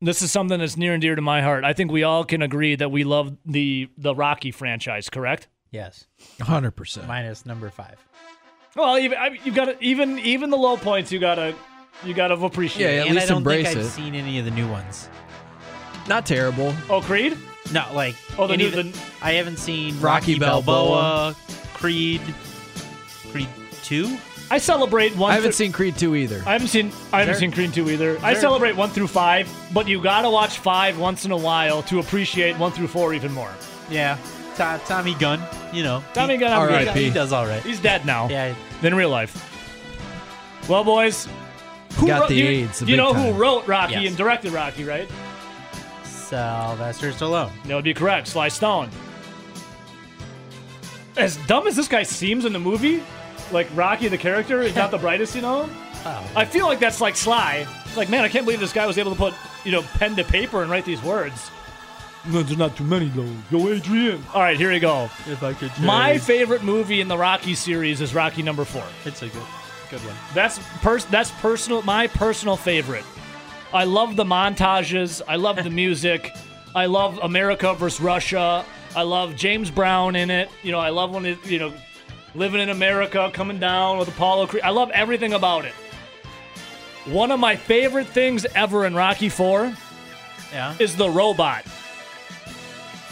this is something that's near and dear to my heart. I think we all can agree that we love the the Rocky franchise, correct? Yes, 100%. minus number five. Well, even I, you got to even even the low points. You gotta you gotta appreciate. Yeah, At and least I don't embrace think I've it. seen any of the new ones. Not terrible. Oh, Creed. No, like Oh, the any new- the- the- I haven't seen Rocky Rocky, Balboa, Creed, Creed Two. I celebrate one. I haven't through- seen Creed 2 either. I haven't seen I haven't Sure. seen Creed two either. I celebrate one through five, but you gotta watch five once in a while to appreciate one through four even more. Yeah, To- Tommy Gunn. You know, Tommy Gunn, I'm R.I.P. good. he does all right. He's dead now. Yeah, In real life. Well, boys, who Got wrote- the you, AIDS, the you know time. who wrote Rocky Yes. and directed Rocky, right? Sylvester Stallone. That would be correct. Sly Stone. As dumb as this guy seems in the movie, like Rocky the character is not the brightest, you know. Oh, I feel like that's like Sly. It's like, man, I can't believe this guy was able to put, you know, pen to paper and write these words. No, there's not too many though. Yo, Adrian. All right, here we go. if I could, My favorite movie in the Rocky series is Rocky number four. it's a good, good one. That's pers- That's personal. My personal favorite. I love the montages. I love the music. I love America versus Russia. I love James Brown in it. You know, I love when it, you know, living in America, coming down with Apollo Creed. I love everything about it. One of my favorite things ever in Rocky Four Yeah. is the robot.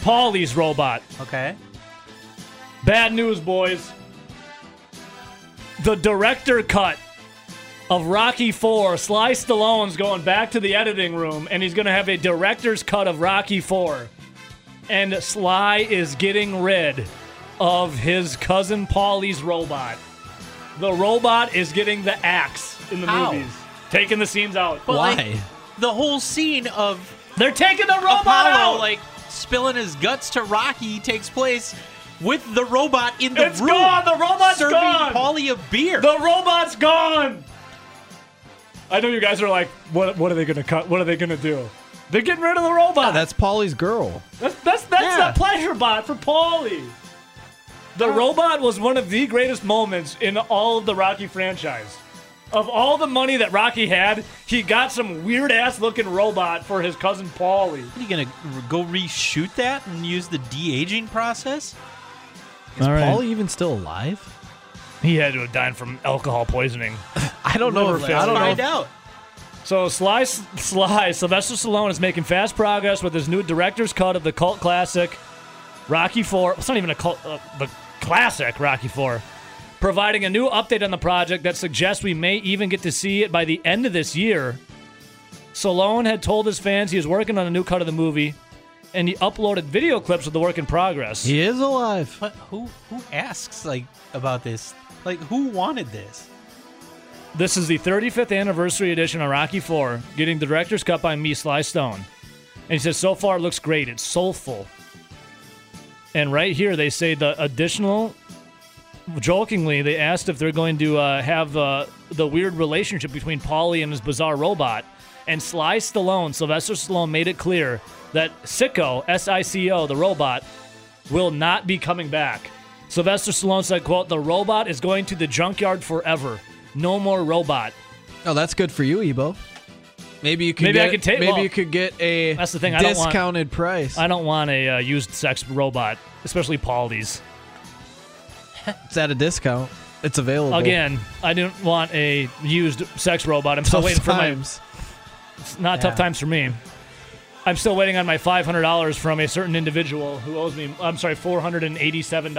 Paulie's robot. Okay. Bad news, boys. The director cut of Rocky 4, Sly Stallone's going back to the editing room and he's going to have a director's cut of Rocky 4. And Sly is getting rid of his cousin Paulie's robot. The robot is getting the axe in the How? movies, taking the scenes out. But Why? like, the whole scene of They're taking the robot Apollo out. like spilling his guts to Rocky takes place with the robot in the It's room. gone. The robot's serving gone. Paulie a beer. The robot's gone. I know you guys are like, what? What are they gonna cut? What are they gonna do? They're getting rid of the robot. Yeah, that's Paulie's girl. that's that's that's Yeah. the pleasure bot for Paulie. The robot was one of the greatest moments in all of the Rocky franchise. Of all the money that Rocky had, he got some weird ass looking robot for his cousin Paulie. Are you gonna go reshoot that and use the de aging process? Is All right. Paulie even still alive? He had to have died from alcohol poisoning. I don't know. If, I don't know. Find if- out. So Sly, Sly, Sylvester Stallone is making fast progress with his new director's cut of the cult classic Rocky Four. It's not even a cult, uh, the classic Rocky Four. Providing a new update on the project that suggests we may even get to see it by the end of this year. Stallone had told his fans he was working on a new cut of the movie, and he uploaded video clips of the work in progress. He is alive. But who who asks like about this? Like who wanted this? This is the 35th anniversary edition of Rocky IV, getting the director's cut by me, Sly Stone. And he says, so far it looks great. It's soulful. And right here, they say the additional, jokingly, they asked if they're going to uh, have uh, the weird relationship between Paulie and his bizarre robot. And Sly Stallone, Sylvester Stallone, made it clear that Sicko, S I C O, the robot, will not be coming back. Sylvester Stallone said, quote, the robot is going to the junkyard forever. No more robot. Oh, that's good for you, Ebo. Maybe you could. Maybe I get, could take- Maybe well, you could get a that's the thing, I don't want- discounted price. I don't want a uh, used sex robot, especially Paulie's. it's at a discount. It's available. Again, I didn't want a used sex robot. I'm still Tough waiting for my. times. It's not tough times for me. I'm still waiting on my $500 from a certain individual who owes me. I'm sorry, $487.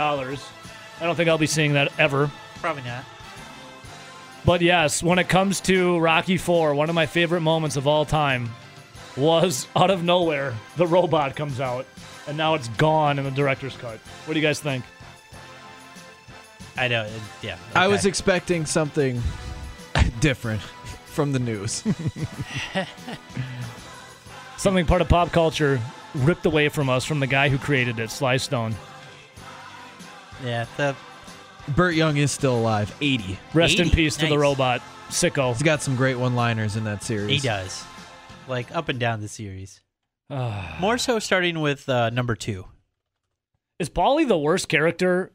I don't think I'll be seeing that ever. Probably not. But yes, when it comes to Rocky Four, one of my favorite moments of all time was out of nowhere the robot comes out, and now it's gone in the director's cut. What do you guys think? I know. it- Yeah. I was expecting something different from the news. Something part of pop culture ripped away from us from the guy who created it, Sly Stone. yeah. The Burt Young is still alive. 80. Rest in 80? peace to the robot, sicko. He's got some great one-liners in that series. he does. Like up and down the series. Ah. More so starting with uh, number two. Is Paulie the worst character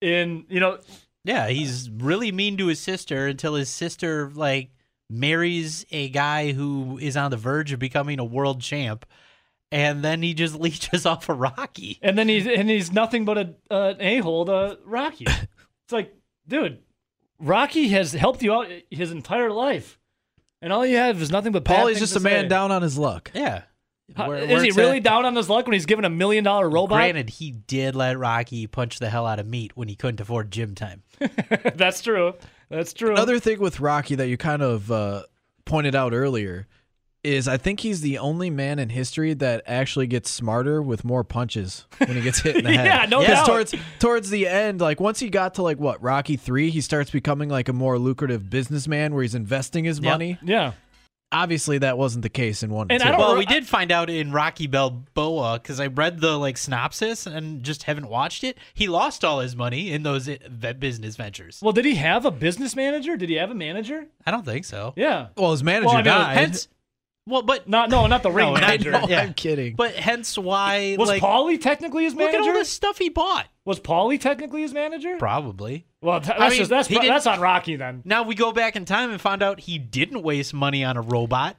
in you know? Yeah, he's really mean to his sister until his sister like marries a guy who is on the verge of becoming a world champ, and then he just leeches off of Rocky. And then he's and he's nothing but a uh, an a hole to Rocky. it's like, dude, Rocky has helped you out his entire life, and all you have is nothing but. bad Paulie's just to a man say. down on his luck. Yeah. How- Where- is he really at- down on his luck when he's given a million dollar robot? Granted, he did let Rocky punch the hell out of meat when he couldn't afford gym time. That's true. That's true. Another thing with Rocky that you kind of uh, pointed out earlier is I think he's the only man in history that actually gets smarter with more punches when he gets hit in the head. Yeah, no doubt. Towards towards the end, like once he got to like what Rocky three, he starts becoming like a more lucrative businessman where he's investing his Yep. money. yeah. Obviously, that wasn't the case in one. And two. I don't- Well, we did find out in Rocky Balboa because I read the like synopsis and just haven't watched it. He lost all his money in those eh, i- business ventures. Well, did he have a business manager? Did he have a manager? I don't think so. Yeah. well, his manager Well, I mean, died. Hence, well, but Not no, not the ring No, not- manager. no, Yeah. I'm kidding. but hence why Was like Paulie technically his manager? look manager? at all this stuff he bought. Was Paulie technically his manager? Probably. Well, th- that's I mean, just that's he that's on Rocky then. Now we go back in time and found out he didn't waste money on a robot.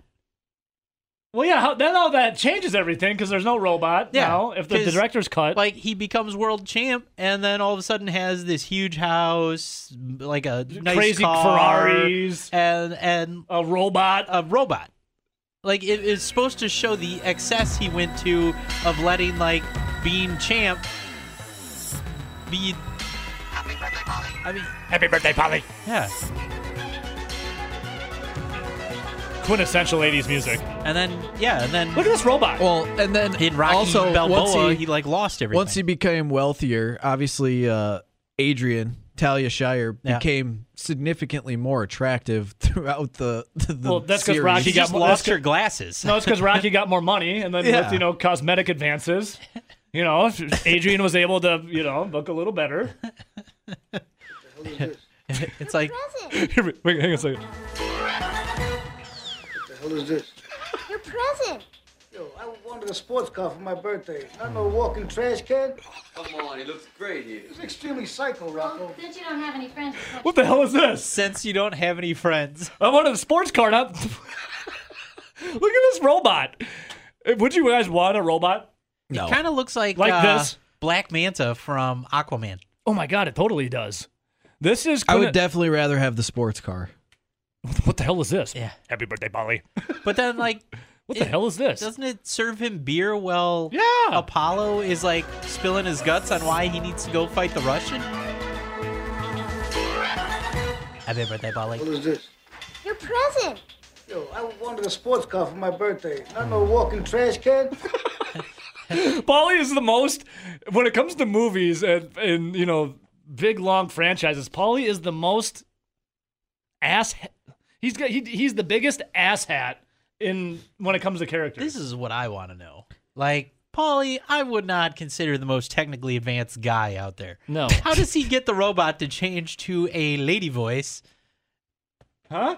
Well, yeah. How, then all that changes everything because there's no robot Yeah, now. If the, the 'cause, director's cut, Like he becomes world champ, and then all of a sudden has this huge house, like a nice crazy car, Ferraris, and and a robot. a robot. Like it is supposed to show the excess he went to of letting like being champ be. happy I mean, Happy birthday, Paulie. yeah. Quintessential 80s music. And then yeah, and then Look at this robot. well, and then in Rocky also Balboa, once he, he, like lost everything. once he became wealthier, obviously uh, Adrian Talia Shire Yeah. became significantly more attractive throughout the the, the Well, that's 'cause series. Rocky she got just lost her glasses. no, it's because Rocky got more money, and then Yeah. with you know cosmetic advances, you know, Adrian was able to you know look a little better. it's like. Wait, hang on a second. What the hell is this? Your present. Yo, I wanted a sports car for my birthday. Not no walking trash can. Come on, it looks great here. It's extremely psycho, Rocco. Since you don't have any friends, What the hell is this? since you don't have any friends. I'm wanted a sports car. Not. Look at this robot. Would you guys want a robot? no. It kind of looks like Like uh, this? Black Manta from Aquaman. Oh my god, it totally does. This is. I would definitely rather have the sports car. what the hell is this? Yeah. Happy birthday, Paulie. But then, like, What the It- hell is this? doesn't it serve him beer while Yeah. Apollo is like spilling his guts on why he needs to go fight the Russian? Happy birthday, Paulie. What is this? your present. Yo, I wanted a sports car for my birthday. Not no walking trash can. Paulie is the most when it comes to movies and and you know big long franchises. Paulie is the most ass. He's got he, he's the biggest ass hat in when it comes to characters. This is what I want to know. Like, Paulie, I would not consider the most technically advanced guy out there. no, How does he get the robot to change to a lady voice? huh?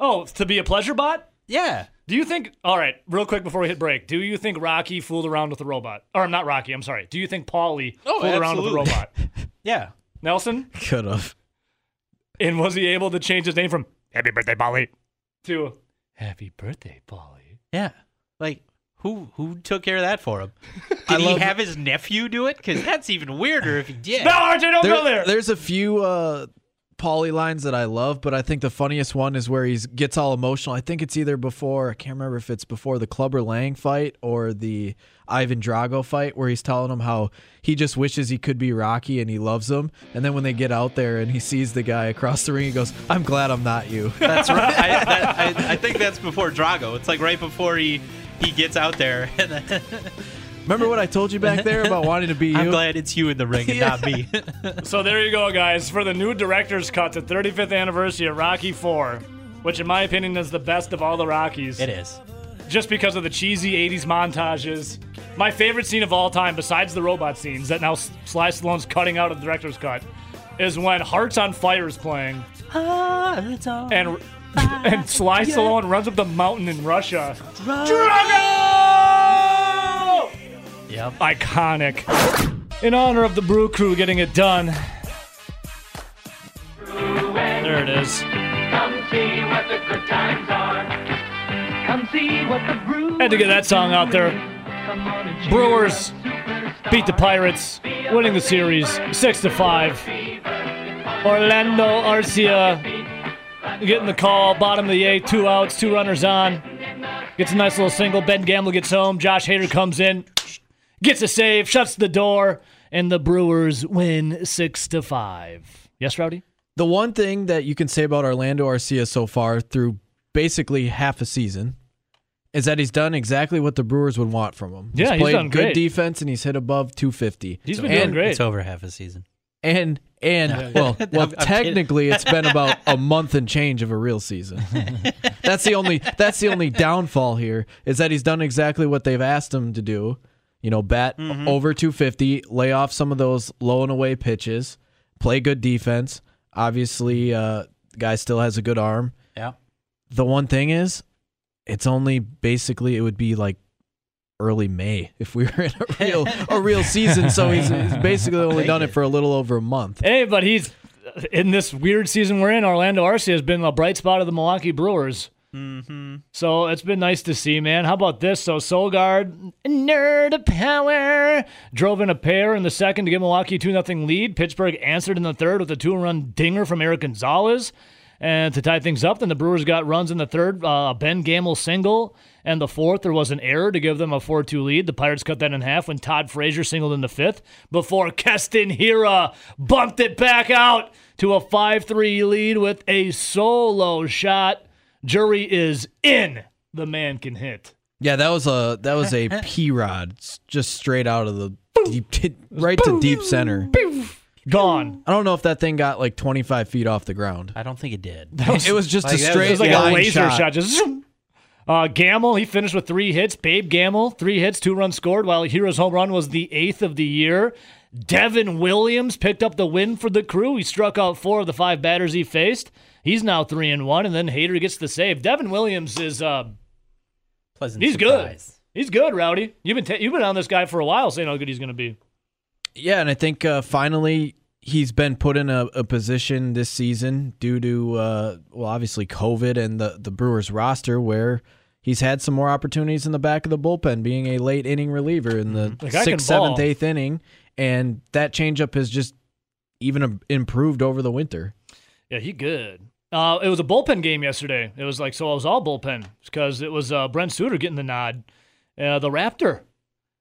Oh, to be a pleasure bot. Yeah. Do you think? All right, real quick before we hit break. Do you think Rocky fooled around with the robot? Or I'm not Rocky? I'm sorry. Do you think Paulie Oh, fooled around with the absolutely. robot? Yeah. Nelson, Could have. and was he able to change his name from Happy Birthday Polly to Happy Birthday Paulie? Yeah. Like, who who took care of that for him? Did I he love- have his nephew do it? Because that's even weirder if he did. No, RJ, don't There- go there. There's a few uh Paulie lines that I love, but I think the funniest one is where he gets all emotional. I think it's either before I can't remember if it's before the Clubber Lang fight or the Ivan Drago fight, where he's telling him how he just wishes he could be Rocky and he loves him. And then when they get out there and he sees the guy across the ring, he goes, "I'm glad I'm not you." That's right. I, that, I, I think that's before Drago. It's like right before he he gets out there. And then, remember what I told you back there about wanting to be you? I'm glad it's you in the ring and not me. So there you go, guys, for the new director's cut to 35th anniversary of Rocky 4, which in my opinion is the best of all the Rockies. it is. Just because of the cheesy 80s montages. My favorite scene of all time, besides the robot scenes that now Sly Stallone's cutting out of the director's cut, is when Hearts on Fire is playing and and Sly Stallone runs up the mountain in Russia. Drago! Yep. Iconic. In honor of the Brew Crew getting it done. There it is. see what the good times are. Come see what the Brewers Had to get that song out there. Come on and cheer Brewers beat the Pirates, winning the series six to five. Orlando Arcia getting the call, bottom of the eighth, two outs, two runners on. Gets a nice little single. Ben Gamel gets home. Josh Hader comes in, gets a save, shuts the door, and the Brewers win six to five. Yes, Rowdy. The one thing that you can say about Orlando Arcia so far through basically half a season is that he's done exactly what the Brewers would want from him. Yeah, he's played done good great. defense and he's hit above 250. He's been and, doing great. It's over half a season. And and well, well, I'm kidding. technically it's been about a month and change of a real season. that's the only that's the only downfall here is that he's done exactly what they've asked him to do. You know, bat Mm-hmm. over 250, lay off some of those low and away pitches, play good defense. Obviously, uh, guy still has a good arm. Yeah. The one thing is, it's only basically it would be like early May if we were in a real a real season. So he's, he's basically only done it for a little over a month. Hey, but he's in this weird season we're in. Orlando Arcia has been a bright spot of the Milwaukee Brewers. Mm-hmm. So it's been nice to see, man. How about this? So Solgard, nerd of power, drove in a pair in the second to give Milwaukee a 2 0 lead. Pittsburgh answered in the third with a two run dinger from Erik González. And to tie things up, then the Brewers got runs in the third, uh, Ben Gamel single, and the fourth there was an error to give them a 4-2 lead. The Pirates cut that in half when Todd Frazier singled in the fifth before Keston Hiura bumped it back out to a 5-3 lead with a solo shot. Jury is in. The man can hit. Yeah, that was a that was a P rod, just straight out of the deep, right to deep center. Gone. I don't know if that thing got like 25 feet off the ground. I don't think it did. it was just like, a that was straight It was like line a laser shot. shot. Just zoom. Uh, Gamel, he finished with three hits. Babe Gamel, three hits, two runs scored, while Hiura's home run was the eighth of the year. Devin Williams picked up the win for the crew. He struck out four of the five batters he faced. He's now three and one, and then Hader gets the save. Devin Williams is uh, Pleasant he's good. He's good, Rowdy. You've been ta- you've been on this guy for a while, saying how good he's going to be. Yeah, and I think uh, finally he's been put in a, a position this season due to uh, well, obviously COVID and the the Brewers roster where he's had some more opportunities in the back of the bullpen, being a late inning reliever in the The sixth, seventh, eighth inning, and that changeup has just even improved over the winter. Yeah, he good. Uh, it was a bullpen game yesterday. It was like so. It was all bullpen because it was uh, Brent Suter getting the nod. Uh, the Raptor.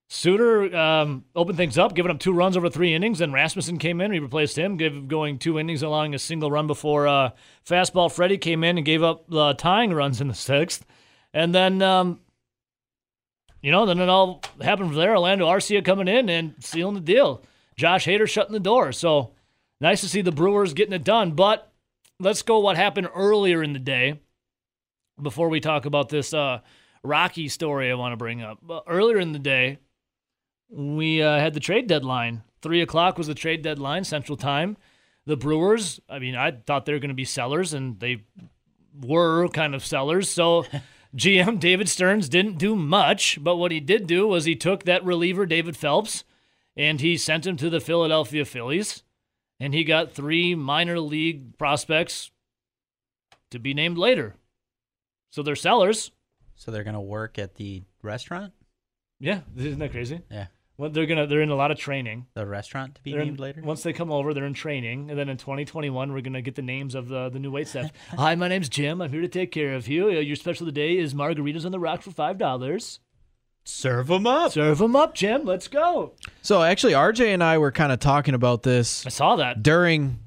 Suter um, opened things up, giving up two runs over three innings. Then Rasmussen came in, he replaced him, gave, going two innings, allowing a single run before uh, fastball Freddie came in and gave up uh, tying runs in the sixth. And then, um, you know, then it all happened from there. Orlando Arcia coming in and sealing the deal. Josh Hader shutting the door. So nice to see the Brewers getting it done. But let's go what happened earlier in the day before we talk about this uh, Rocky story I want to bring up. But earlier in the day, we uh, had the trade deadline. Three o'clock was the trade deadline, Central Time. The Brewers, I mean, I thought they were going to be sellers, and they were kind of sellers. So GM David Stearns didn't do much, but what he did do was he took that reliever, David Phelps, and he sent him to the Philadelphia Phillies, and he got three minor league prospects to be named later. So they're sellers. So they're gonna work at the restaurant. Yeah, isn't that crazy? Yeah, Well, they're gonna they're in a lot of training. the restaurant to be They're in- named later. Once they come over, they're in training, and then in 2021, we're gonna get the names of the the new wait staff. Hi, my name's Jim. I'm here to take care of you. Uh, Your special today is margaritas on the rock for five dollars. Serve them up. Serve them up, Jim. Let's go. So actually, RJ and I were kind of talking about this I saw that. during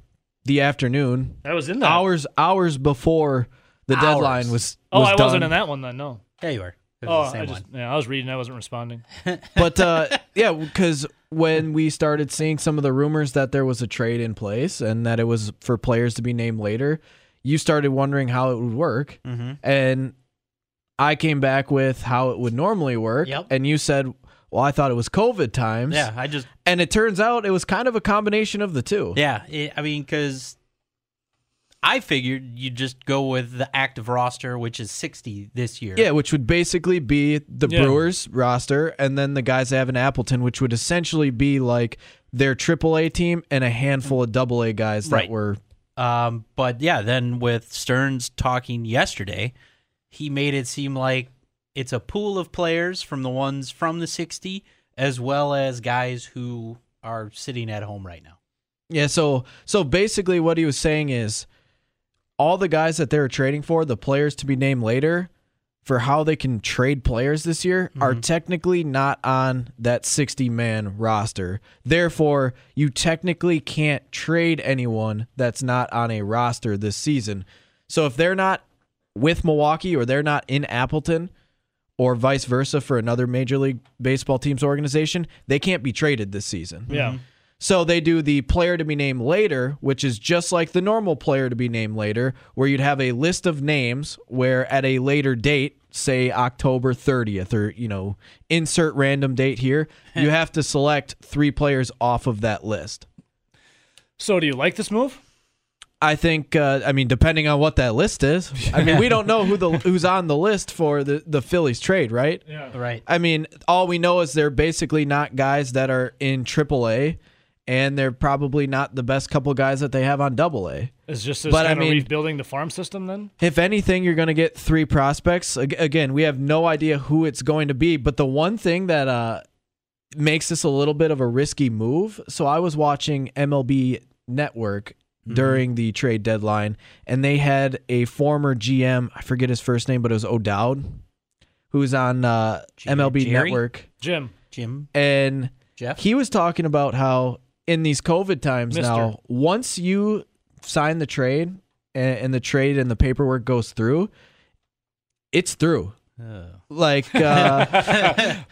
the afternoon, That was in that. hours hours before the Hours. deadline was. Oh, was I wasn't in that one then. No. Yeah, you were. It Oh, was the I just one. yeah, I was reading. I wasn't responding. but uh, yeah, because when we started seeing some of the rumors that there was a trade in place and that it was for players to be named later, you started wondering how it would work, Mm-hmm. and I came back with how it would normally work, Yep. and you said, "Well, I thought it was COVID times." Yeah, I just and it turns out it was kind of a combination of the two. yeah. It, I mean, because I figured you just go with the active roster, which is sixty this year. Yeah, which would basically be the Yeah. Brewers roster, and then the guys that have in Appleton, which would essentially be like their AAA team and a handful of AA guys that Right. were Um, but yeah, then with Stearns talking yesterday, he made it seem like it's a pool of players from the ones from the 60 as well as guys who are sitting at home right now. Yeah, so so basically what he was saying is all the guys that they were trading for, the players to be named later, for how they can trade players this year mm-hmm. are technically not on that 60 man roster. Therefore, you technically can't trade anyone that's not on a roster this season. So if they're not with Milwaukee or they're not in Appleton or vice versa for another Major League Baseball team's organization, they can't be traded this season. Yeah. Mm-hmm. So they do the player to be named later, which is just like the normal player to be named later, where you'd have a list of names where at a later date, say October 30th or, you know, insert random date here, you have to select three players off of that list. So do you like this move? I think uh, I mean depending on what that list is. I mean, we don't know who the who's on the list for the the Phillies trade, right? Yeah. Right. I mean, all we know is they're basically not guys that are in AAA, and they're probably not the best couple guys that they have on Double A. Is just this But, I kind of mean- rebuilding the farm system then? If anything, you're going to get three prospects. Again, we have no idea who it's going to be, but the one thing that uh, makes this a little bit of a risky move. So I was watching MLB Network during the trade deadline, and they had a former GM. I forget his first name, but it was O'Dowd, who's on uh, MLB Jerry? Network, Jim. Jim, and Jeff. he was talking about how in these COVID times Mister. now, once you sign the trade and, and the trade and the paperwork goes through, it's through. Ugh. Like, uh,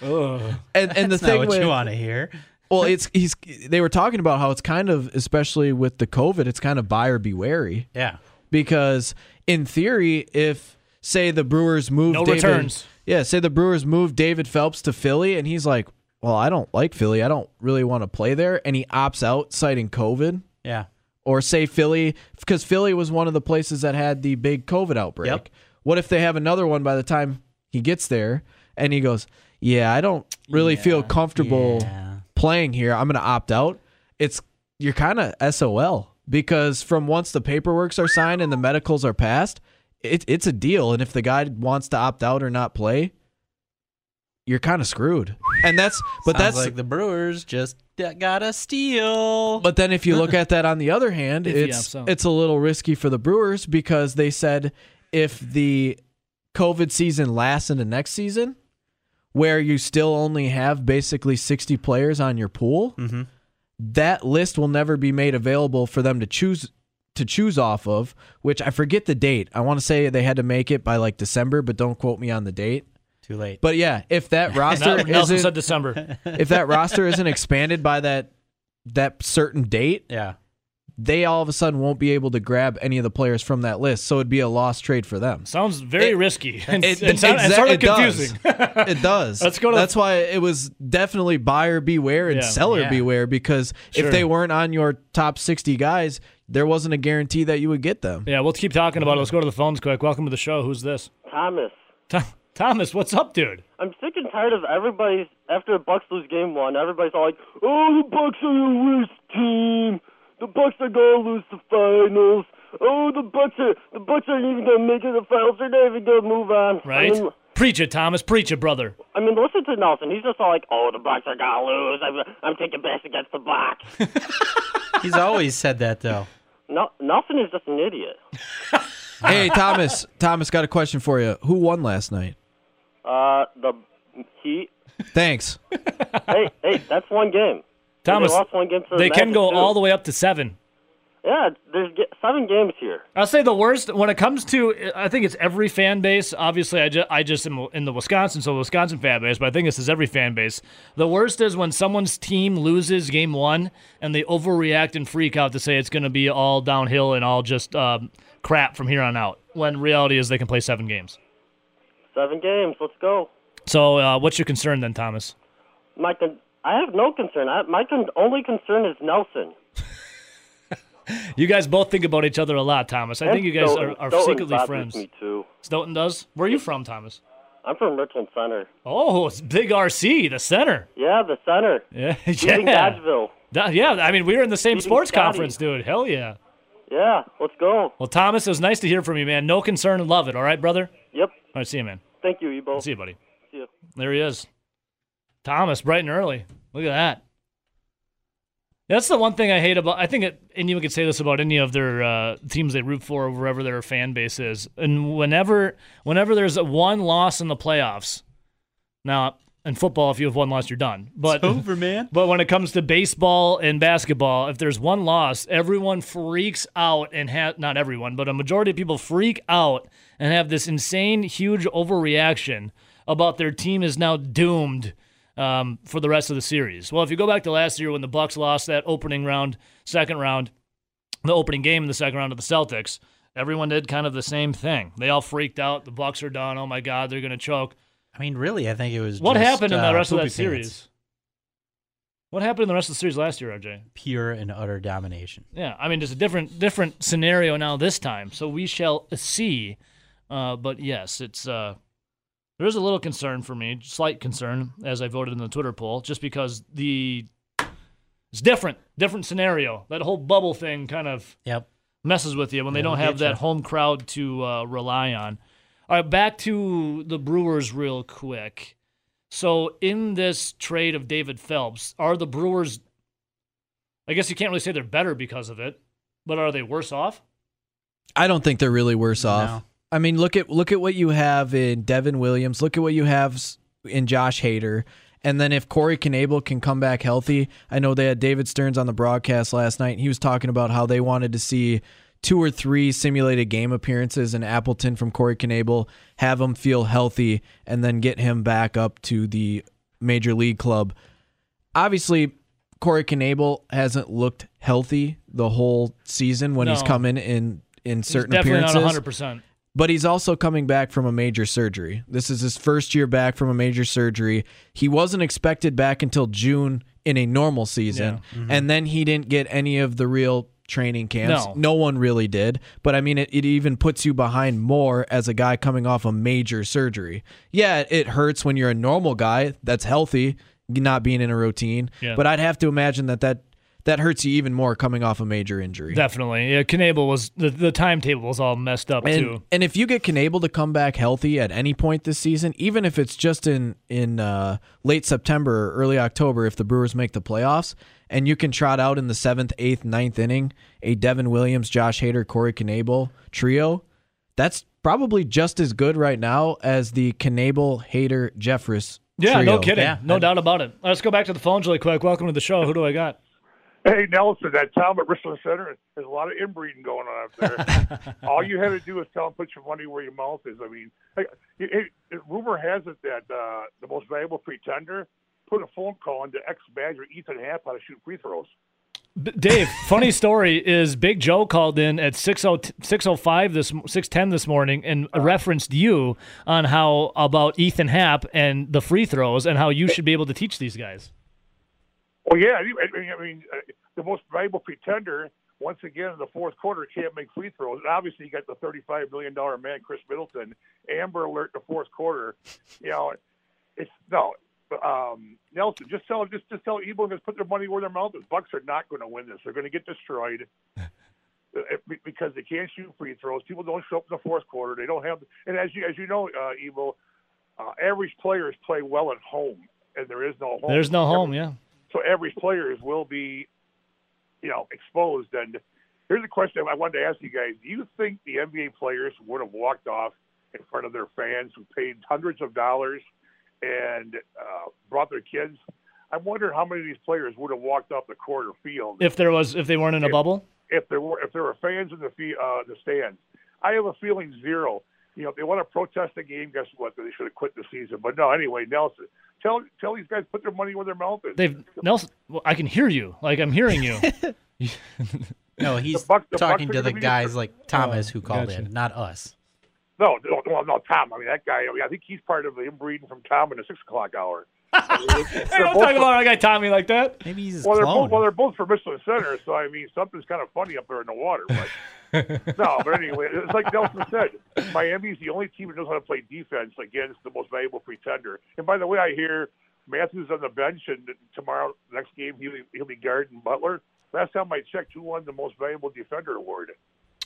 Ugh. and and the That's not thing what with you want to hear. Well, it's he's they were talking about how it's kind of especially with the COVID, it's kind of buyer be wary Yeah. because in theory, if say the Brewers move No David, returns. yeah, say the Brewers move David Phelps to Philly, and he's like, well, I don't like Philly, I don't really want to play there, and he opts out citing COVID. Yeah. Or say Philly, because Philly was one of the places that had the big COVID outbreak. Yep. What if they have another one by the time he gets there and he goes, Yeah, I don't really feel comfortable Yeah. Playing here. I'm going to opt out. It's you're kind of SOL because from once the paperworks are signed and the medicals are passed, it, it's a deal. And if the guy wants to opt out or not play, you're kind of screwed. And that's, but Sounds that's like the Brewers just got a steal. But then if you look at that on the other hand, If it's it's a little risky for the Brewers because they said if the COVID season lasts into next season, where you still only have basically 60 players on your pool, Mhm. that list will never be made available for them to choose to choose off of, which I forget the date. I want to say they had to make it by like December, but don't quote me on the date. Too late. But yeah, if that roster Nelson isn't said December. if that roster isn't expanded by that that certain date, yeah. They all of a sudden won't be able to grab any of the players from that list. So it'd be a lost trade for them. Sounds very It- risky. And, It, and, sound- and exa- sort of it does. confusing. it does. Let's go to- That's why it was definitely buyer beware and Yeah. seller Yeah. beware because Sure. if they weren't on your top 60 guys, there wasn't a guarantee that you would get them. yeah, we'll keep talking about it. Let's go to the phones quick. Welcome to the show. Who's this? Thomas. Th- Thomas, what's up, dude? I'm sick and tired of everybody's after the Bucks lose game one. Everybody's all like, "Oh, the Bucks are a worst team. The Bucks are gonna lose the finals. Oh, the Bucks are the Bucks aren't even gonna make it to the finals. They're not even gonna move on." Right? I mean, Preach it, Thomas. Preach it, brother. I mean, listen to Nelson. He's just all like, "Oh, the Bucks are gonna lose. I'm, I'm taking bets against the Bucks." He's always said that though. no, Nelson is just an idiot. hey, Thomas. Thomas, got a question for you. Who won last night? Uh, the Heat. Thanks. hey, hey, that's one game. Thomas, they lost one game to the They can go too. all the way up to seven. Yeah, there's seven games here. I'll say the worst when it comes to I think it's every fan base. Obviously, I just I just am in the Wisconsin, so the Wisconsin fan base, but I think this is every fan base. The worst is when someone's team loses game one and they overreact and freak out to say it's going to be all downhill and all just um, crap from here on out. When reality is they can play seven games. Seven games. Let's go. So, uh, what's your concern then, Thomas? My con- I have no concern. I, my con- only concern is Nelson. You guys both think about each other a lot, Thomas. I And think you guys Stoughton. are, are Stoughton secretly friends. Me too. Stoughton does. Where are you from, Thomas? I'm from Richland Center. Oh, it's Big RC, the center. Yeah, the center. Yeah, Beating yeah. Dodgeville. Da- yeah, I mean, we were in the same Beating sports Scotty. conference, dude. Hell yeah. Yeah, let's go. Well, Thomas, it was nice to hear from you, man. No concern love it. All right, brother? Yep. All right, see you, man. Thank you, Ebo. See you, buddy. See ya. There he is. Thomas, bright and early. Look at that. That's the one thing I hate about. I think, it, and you could say this about any of their uh, teams they root for, or wherever their fan base is. And whenever, whenever there's a one loss in the playoffs, now in football, if you have one loss, you're done. But over, man. but when it comes to baseball and basketball, if there's one loss, everyone freaks out and have not everyone, but a majority of people freak out and have this insane, huge overreaction about their team is now doomed um, for the rest of the series. Well, if you go back to last year when the Bucks lost that opening round, second round, the opening game in the second round of the Celtics, everyone did kind of the same thing. They all freaked out. The Bucks are done. Oh my God, they're going to choke. I mean, really, I think it was What just, happened in the uh, rest of that pants. series? What happened in the rest of the series last year, RJ? Pure and utter domination. Yeah, I mean, just a different different scenario now this time. So we shall see. Uh, but yes, it's uh, there is a little concern for me, slight concern, as I voted in the Twitter poll, just because the it's different, different scenario. That whole bubble thing kind of Yep. messes with you when they It'll don't have get ya. that home crowd to uh, rely on. All right, back to the Brewers real quick. So in this trade of David Phelps, are the Brewers? I guess you can't really say they're better because of it, but are they worse off? I don't think they're really worse off. I mean, look at look at what you have in Devin Williams. Look at what you have in Josh Hader. And then if Corey Knebel can come back healthy, I know they had David Stearns on the broadcast last night. And he was talking about how they wanted to see two or three simulated game appearances in Appleton from Corey Knebel, have him feel healthy, and then get him back up to the major league club. Obviously, Corey Knebel hasn't looked healthy the whole season when he's No. come in in in certain He's definitely appearances not 100. But he's also coming back from a major surgery. This is his first year back from a major surgery. He wasn't expected back until June in a normal season, mm-hmm. and then he didn't get any of the real training camps. No. one really did. But I mean, it, it even puts you behind more as a guy coming off a major surgery. Yeah, it hurts when you're a normal guy that's healthy, not being in a routine. Yeah. But I'd have to imagine that that that hurts you even more coming off a major injury. Definitely, yeah. Knebel was the the timetable was all messed up And, too. and if you get Knebel to come back healthy at any point this season, even if it's just in in uh, late September or early October, if the Brewers make the playoffs, and you can trot out in the seventh, eighth, ninth inning a Devin Williams, Josh Hader, Corey Knebel trio, that's probably just as good right now as the Knebel, Hader, Jeffress. Yeah, no kidding, Yeah, no doubt about it. Let's go back to the phones really quick. Welcome to the show. Who do I got? Hey Nelson, that town at Richland Center, there's a lot of inbreeding going on up there. All you had to do is tell them put your money where your mouth is. I mean, hey, hey, rumor has it that uh, the most valuable pretender put a phone call into ex Badger Ethan Happ how to shoot free throws. Dave, funny story is Big Joe called in at 60 605 this 610 this morning and referenced you on how about Ethan Happ and the free throws and how you should be able to teach these guys. Well, yeah, I mean, I mean, I mean uh, the most valuable pretender. Once again, in the fourth quarter, can't make free throws. And obviously, you got the thirty-five million dollar man, Khris Middleton. Amber Alert in the fourth quarter. You know, it's no. Um, Nelson, just tell just just tell Ebo just put their money where their mouth is. Bucks are not going to win this. They're going to get destroyed uh, because they can't shoot free throws. People don't show up in the fourth quarter. They don't have. And as you as you know, uh, Ebo, uh, average players play well at home, and there is no home. There's no home, yeah. So average players will be, you know, exposed. And here's a question I wanted to ask you guys: Do you think the NBA players would have walked off in front of their fans who paid hundreds of dollars and uh, brought their kids? I wonder how many of these players would have walked off the court or field If there was if they weren't in a bubble. if there were if there were fans in the uh, the stands. I have a feeling zero. You know, if they want to protest the game, guess what? They should have quit the season. But no, anyway, Nelson, tell tell these guys put their money where their mouth is. They've Nelson well, I can hear you. Like I'm hearing you. No, he's Bucks- the talking Bucks to the guys different. like Thomas oh, who called gotcha. in, not us. No, no, no, no, Tom. I mean, that guy. I, mean, I think he's part of the inbreeding from Tom in the six o'clock hour. hey, don't talk about our guy Tommy like that. Maybe he's his Well, they're both well, they're both from Richland Center, so I mean, something's kind of funny up there in the water. But no, but anyway, it's like Nelson said, Miami's the only team that knows how to play defense against the most valuable pretender. And by the way, I hear Matthews on the bench, and tomorrow next game he'll be, he'll be guarding Butler. last time I checked, who won the most valuable defender award?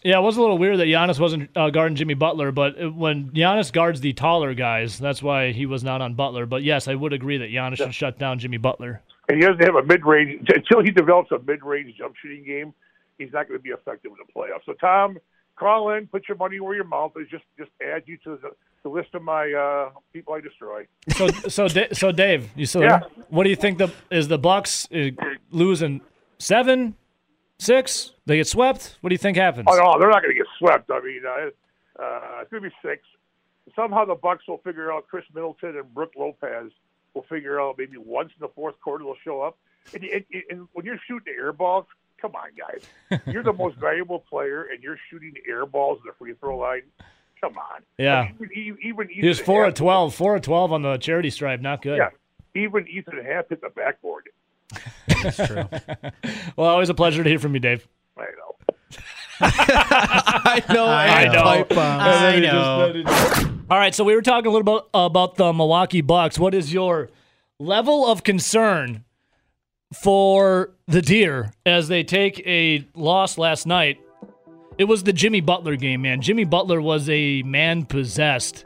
Yeah, it was a little weird that Giannis wasn't uh, guarding Jimmy Butler, but when Giannis guards the taller guys, that's why he was not on Butler. But yes, I would agree that Giannis should shut down Jimmy Butler. And he doesn't have a mid-range until he develops a mid-range jump shooting game. He's not going to be effective in the playoffs. So Tom, call in, put your money where your mouth is. Just just add you to the, the list of my uh, people I destroy. So, so, so, Dave, you still Yeah. What do you think? The is the Bucks uh, losing seven, six? They get swept. What do you think happens? Oh no, they're not going to get swept. I mean, uh, uh, it's going to be six. Somehow the Bucks will figure out Khris Middleton and Brook Lopez will figure out maybe once in the fourth quarter they'll show up. And, and, and when you're shooting air balls, come on, guys, you're the most valuable player, and you're shooting air balls at the free throw line. Come on. Yeah. I mean, even, even He was Ethan four of Happ- twelve, four of twelve on the charity stripe. Not good. Yeah. Even Ethan Happ hit the backboard. That's true. Well, always a pleasure to hear from you, Dave. I know. I know. I know. pipe bombs. I know. All right, so we were talking a little bit about the Milwaukee Bucks. What is your level of concern for the Deer as they take a loss last night? It was the Jimmy Butler game, man. Jimmy Butler was a man possessed.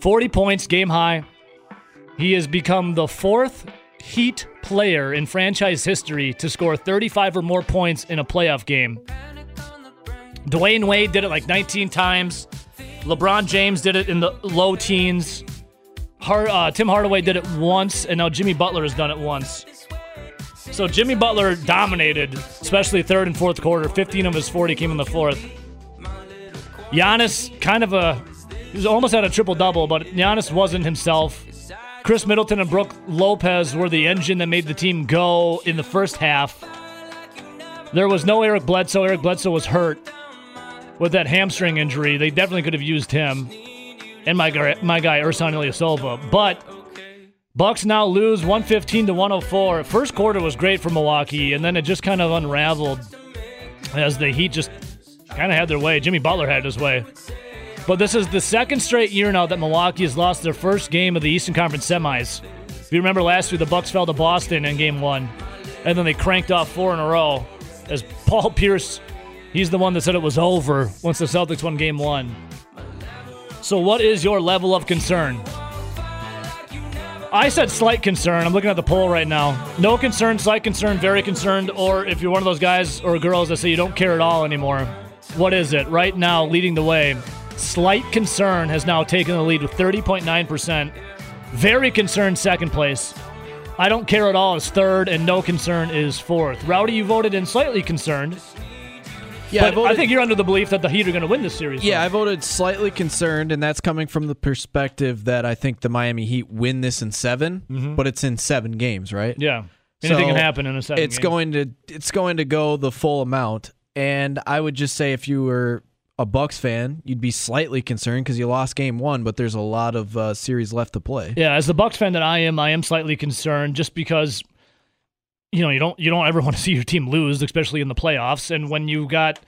40 points, game high. He has become the fourth Heat player in franchise history to score 35 or more points in a playoff game. Dwyane Wade did it like 19 times. LeBron James did it in the low teens. Uh, Tim Hardaway did it once, and now Jimmy Butler has done it once. So Jimmy Butler dominated, especially third and fourth quarter. 15 of his 40 came in the fourth. Giannis, kind of a, he almost at a triple double, but Giannis wasn't himself. Khris Middleton and Brook Lopez were the engine that made the team go in the first half. There was no Eric Bledsoe. Eric Bledsoe was hurt with that hamstring injury. They definitely could have used him and my guy, my guy Ersan Ilyasova. But Bucks now lose 115 to 104. First quarter was great for Milwaukee, and then it just kind of unraveled as the Heat just kind of had their way. Jimmy Butler had his way. But this is the second straight year now that Milwaukee has lost their first game of the Eastern Conference semis. If you remember last year, the Bucks fell to Boston in Game One, and then they cranked off four in a row. As Paul Pierce, he's the one that said it was over once the Celtics won Game One. So, what is your level of concern? I said slight concern. I'm looking at the poll right now. No concern, slight concern, very concerned, or if you're one of those guys or girls that say you don't care at all anymore, what is it? Right now, leading the way, slight concern has now taken the lead with 30.9%. Very concerned, second place. I don't care at all is third, and no concern is fourth. Rowdy, you voted in slightly concerned. Yeah, I but I, think you're under the belief that the Heat are going to win this series. Yeah, though. I voted slightly concerned, and that's coming from the perspective that I think the Miami Heat win this in 7 but it's in seven games, right? yeah. Anything So, can happen in a seven. It's game. going to it's going to go the full amount, and I would just say if you were a Bucks fan, you'd be slightly concerned because you lost Game One, but there's a lot of uh, series left to play. Yeah, as the Bucks fan that I am, I am slightly concerned just because you know, you don't you don't ever want to see your team lose, especially in the playoffs. And when you got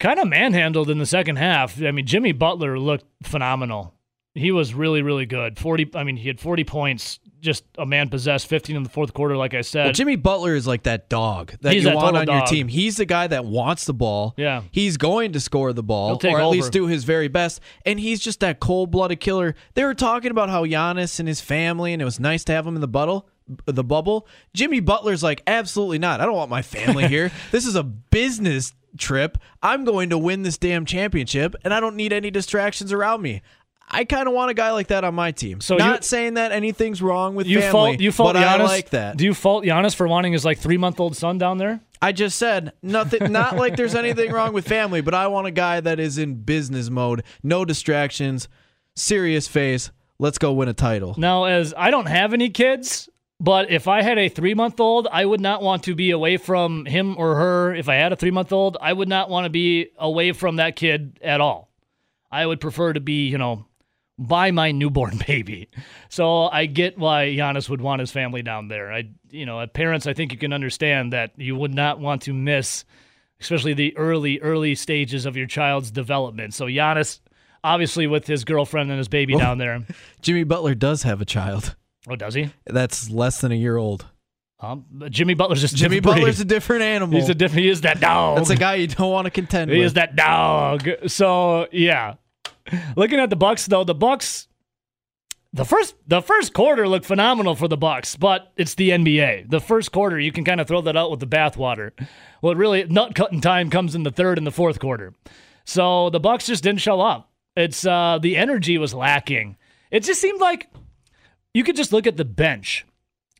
kind of manhandled in the second half, I mean, Jimmy Butler looked phenomenal. He was really, really good. Forty I mean, he had forty points, just a man possessed, fifteen in the fourth quarter, like I said. Well, Jimmy Butler is like that dog that He's you that want on your team. He's the guy that wants the ball. Yeah. He's going to score the ball or at over. least do his very best. And he's just that cold-blooded killer. They were talking about how Giannis and his family and it was nice to have him in the bubble. The bubble. Jimmy Butler's like, absolutely not. I don't want my family here. this is a business trip. I'm going to win this damn championship, and I don't need any distractions around me. I kind of want a guy like that on my team. So not you- saying that anything's wrong with you family, fault you fault but Giannis. I like that. Do you fault Giannis for wanting his like three month old son down there? I just said nothing. Not like there's anything wrong with family, but I want a guy that is in business mode, no distractions, serious face. Let's go win a title. Now, as I don't have any kids, but if I had a three month old, I would not want to be away from him or her. If I had a three month old, I would not want to be away from that kid at all. I would prefer to be, you know, by my newborn baby. So I get why Giannis would want his family down there. I, you know, parents, I think you can understand that you would not want to miss, especially the early, early stages of your child's development. So Giannis, obviously, with his girlfriend and his baby down there. Jimmy Butler does have a child Oh, does he? that's less than a year old. Um, Jimmy Butler's just Jimmy different breed. Butler's a different animal. He's a different. He is that dog. That's a guy you don't want to contend He with. He is that dog. So yeah, looking at the Bucks though, the Bucks, the first the first quarter looked phenomenal for the Bucks, but it's the NBA. The first quarter you can kind of throw that out with the bathwater. What really nut cutting time comes in the third and the fourth quarter. So the Bucks just didn't show up. It's uh, the energy was lacking. It just seemed like you could just look at the bench.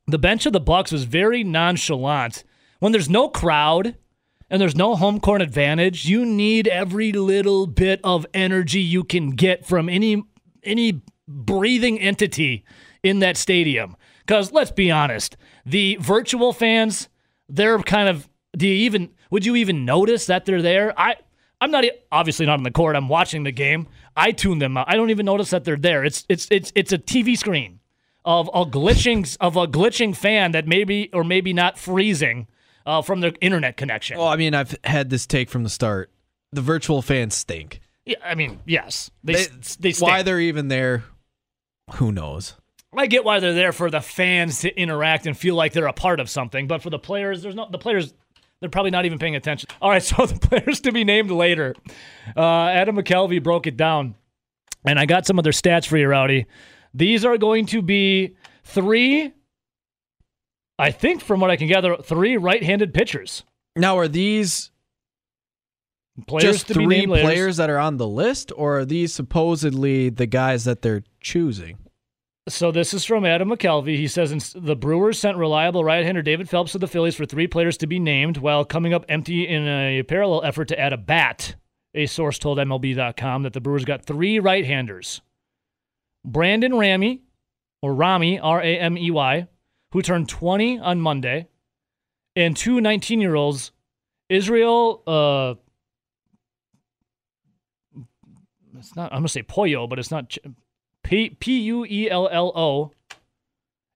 The bench of the Bucks was very nonchalant. When there's no crowd and there's no home court advantage, you need every little bit of energy you can get from any any breathing entity in that stadium. Cuz let's be honest, the virtual fans, they're kind of do you even would you even notice that they're there? I I'm not obviously not on the court. I'm watching the game. I tune them out. I don't even notice that they're there. It's it's it's it's a TV screen of a glitching of a glitching fan that maybe or maybe not freezing uh, from their internet connection. Well, I mean, I've had this take from the start. The virtual fans stink. Yeah, I mean, yes, they They- they, Why they're even there, who knows? I get why they're there for the fans to interact and feel like they're a part of something, but for the players, there's no the players. They're probably not even paying attention. All right, so the players to be named later. Uh, Adam McCalvy broke it down, and I got some of their stats for you, Rowdy. These are going to be three. I think, from what I can gather, three right-handed pitchers. Now, are these Players just three players that are on the list, or are these supposedly the guys that they're choosing? So this is from Adam McCalvy. He says the Brewers sent reliable right-hander David Phelps to the Phillies for three players to be named, while coming up empty in a parallel effort to add a bat. A source told MLB.com that the Brewers got three right-handers: Brandon Ramy, or Rami R A M E Y, who turned 20 on Monday, and two 19-year-olds, Israel. Uh, it's not. I'm gonna say Pollo, but it's not. P U E L L O,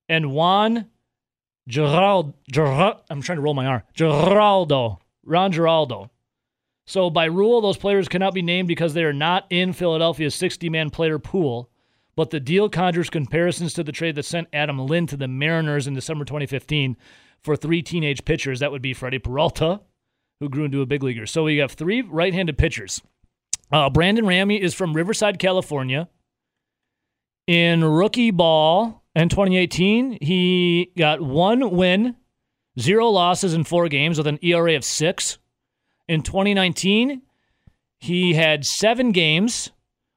and Juan Gerald, Gerald. I'm trying to roll my R. Geraldo. Ron Geraldo. So by rule, those players cannot be named because they are not in Philadelphia's 60-man player pool. But the deal conjures comparisons to the trade that sent Adam Lind to the Mariners in December 2015 for three teenage pitchers. That would be Freddy Peralta, who grew into a big leaguer. So we have three right-handed pitchers. Uh, Brandon Ramey is from Riverside, California. In rookie ball in 2018, he got one win, zero losses in four games with an ERA of six. In 2019, he had seven games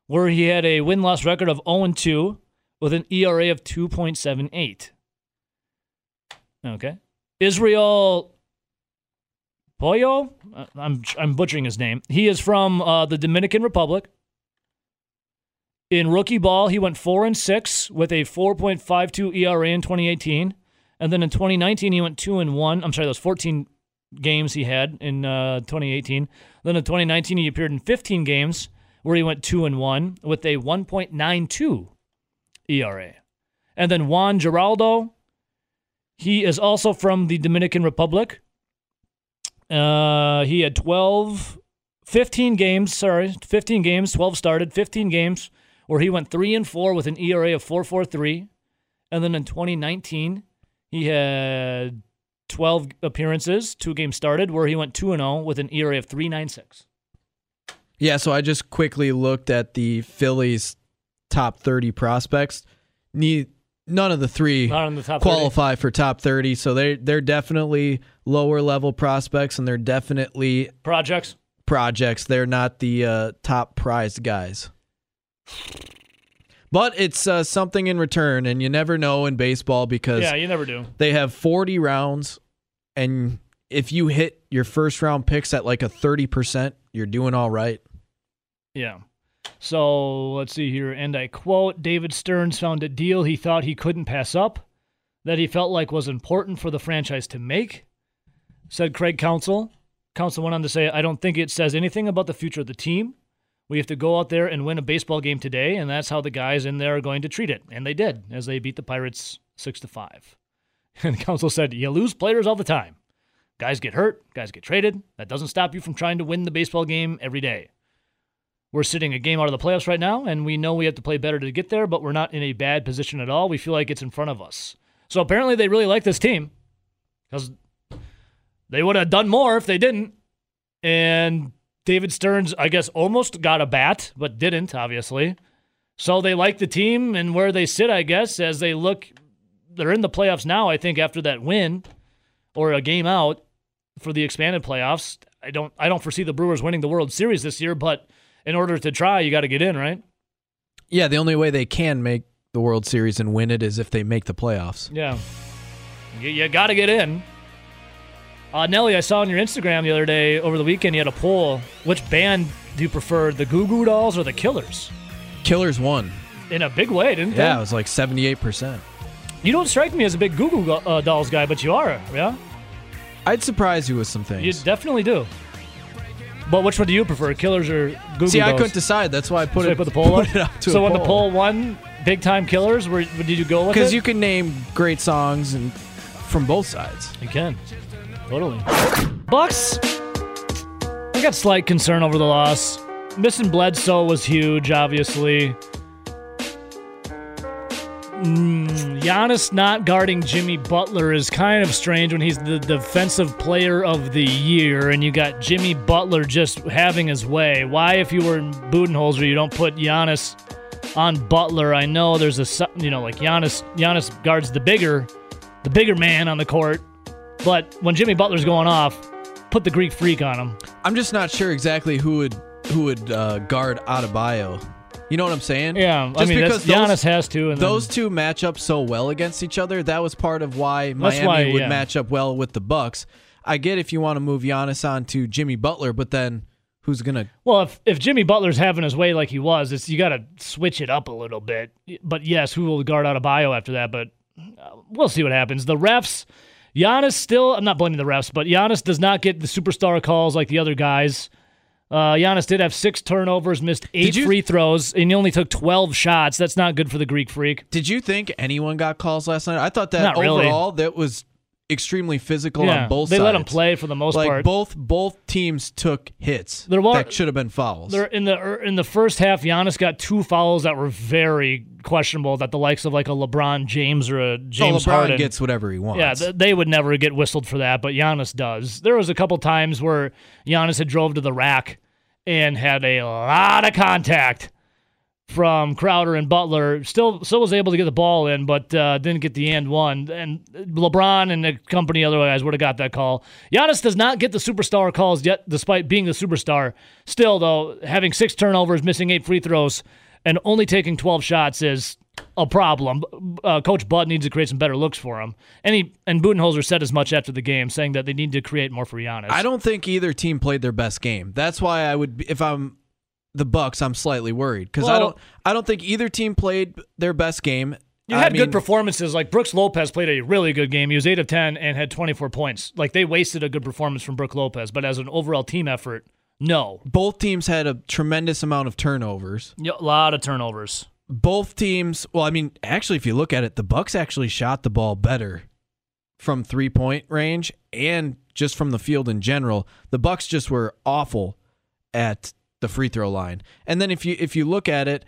where he had a win loss record of 0 2 with an ERA of 2.78. Okay. Israel Pollo, Uh, I'm I'm butchering his name. He is from uh, the Dominican Republic. In rookie ball, he went four and six with a 4.52 ERA in 2018, and then in 2019 he went two and one. I'm sorry, those 14 games he had in uh, 2018. Then in 2019 he appeared in 15 games where he went two and one with a 1.92 ERA. And then Juan Geraldo, he is also from the Dominican Republic. Uh, he had 12, 15 games, sorry, 15 games, 12 started, 15 games where he went 3 and 4 with an ERA of 4.43. And then in 2019, he had 12 appearances, 2 games started where he went 2 and 0 with an ERA of 3.96. Yeah, so I just quickly looked at the Phillies' top 30 prospects. Ne- none of the three the top 30. qualify for top 30, so they they're definitely lower level prospects and they're definitely Projects. projects. They're not the uh, top prized guys. But it's uh, something in return, and you never know in baseball because Yeah, you never do. they have 40 rounds, and if you hit your first round picks at like a 30%, you're doing all right. Yeah. So let's see here. And I quote David Stearns found a deal he thought he couldn't pass up, that he felt like was important for the franchise to make, said Craig Counsell. Counsell went on to say, I don't think it says anything about the future of the team. We have to go out there and win a baseball game today, and that's how the guys in there are going to treat it. And they did, as they beat the Pirates six to five. And Counsell said, You lose players all the time. Guys get hurt, guys get traded. That doesn't stop you from trying to win the baseball game every day. We're sitting a game out of the playoffs right now, and we know we have to play better to get there, but we're not in a bad position at all. We feel like it's in front of us. So apparently they really like this team. because they would have done more if they didn't. And David Stearns, I guess, almost got a bat, but didn't, obviously. So they like the team and where they sit, I guess, as they look. They're in the playoffs now, I think, after that win or a game out for the expanded playoffs. I don't I don't foresee the Brewers winning the World Series this year, but in order to try, you got to get in, right? Yeah, the only way they can make the World Series and win it is if they make the playoffs. Yeah. You, you got to get in. Uh, Nelly, I saw on your Instagram the other day over the weekend you had a poll. Which band do you prefer, the Goo Goo Dolls or the Killers? Killers won. In a big way, didn't they? Yeah, it was like 78%. You don't strike me as a big Goo Goo uh, Dolls guy, but you are, yeah? I'd surprise you with some things. You definitely do. But which one do you prefer, Killers or Goo Goo See, I Dolls? couldn't decide. That's why I put it, I put the poll up. it up to so a when the poll. poll won, big time Killers, where did you go with it? Because you can name great songs and from both sides. You can. Totally. Bucks. I got slight concern over the loss. Missing Bledsoe was huge, obviously. Mm, Giannis not guarding Jimmy Butler is kind of strange when he's the defensive player of the year, and you got Jimmy Butler just having his way. Why, if you were in Budenholzer, you don't put Giannis on Butler? I know there's a you know like Giannis. Giannis guards the bigger, the bigger man on the court, but when Jimmy Butler's going off, put the Greek freak on him. I'm just not sure exactly who would who would uh, guard Adebayo. You know what I'm saying? Yeah, I Just mean that's, because those, Giannis has to, and then- those two match up so well against each other. That was part of why That's Miami why, would yeah. match up well with the Bucks. I get if you want to move Giannis on to Jimmy Butler, but then who's gonna? Well, if, if Jimmy Butler's having his way like he was, it's you got to switch it up a little bit. But yes, who will guard Adebayo after that? But uh, we'll see what happens. The refs, Giannis still. I'm not blaming the refs, but Giannis does not get the superstar calls like the other guys. Uh, Giannis did have six turnovers, missed eight you- free throws, and he only took 12 shots. That's not good for the Greek freak. Did you think anyone got calls last night? I thought that Not really. overall that was extremely physical Yeah, on both sides. they sides. let him play for the most like part. both both teams took hits There were- that should have been fouls. There in the er, in the first half, Giannis got two fouls that were very questionable. That the likes of like a LeBron James or a So James LeBron Harden gets whatever he wants. Yeah, th- they would never get whistled for that, but Giannis does. There was a couple times where Giannis had drove to the rack and had a lot of contact from Crowder and Butler. Still, still was able to get the ball in, but uh, didn't get the end one. And LeBron and the company other guys would have got that call. Giannis does not get the superstar calls yet, despite being the superstar. Still, though, having six turnovers, missing eight free throws, and only taking 12 shots is a problem. Uh, Coach Bud needs to create some better looks for him. And he and Budenholzer said as much after the game, saying that they need to create more for Giannis. I don't think either team played their best game. That's why I would, if I'm the Bucks, I'm slightly worried because I don't, I don't think either team played their best game. You I had mean, good performances. Like Brooks Lopez played a really good game. He was eight of ten and had twenty four points. Like they wasted a good performance from Brooks Lopez, but as an overall team effort, no. Both teams had a tremendous amount of turnovers. Yeah, A lot of turnovers. Both teams, well, I mean, actually, if you look at it, the Bucks actually shot the ball better from three point range and just from the field in general. The Bucks just were awful at the free throw line. And then if you if you look at it,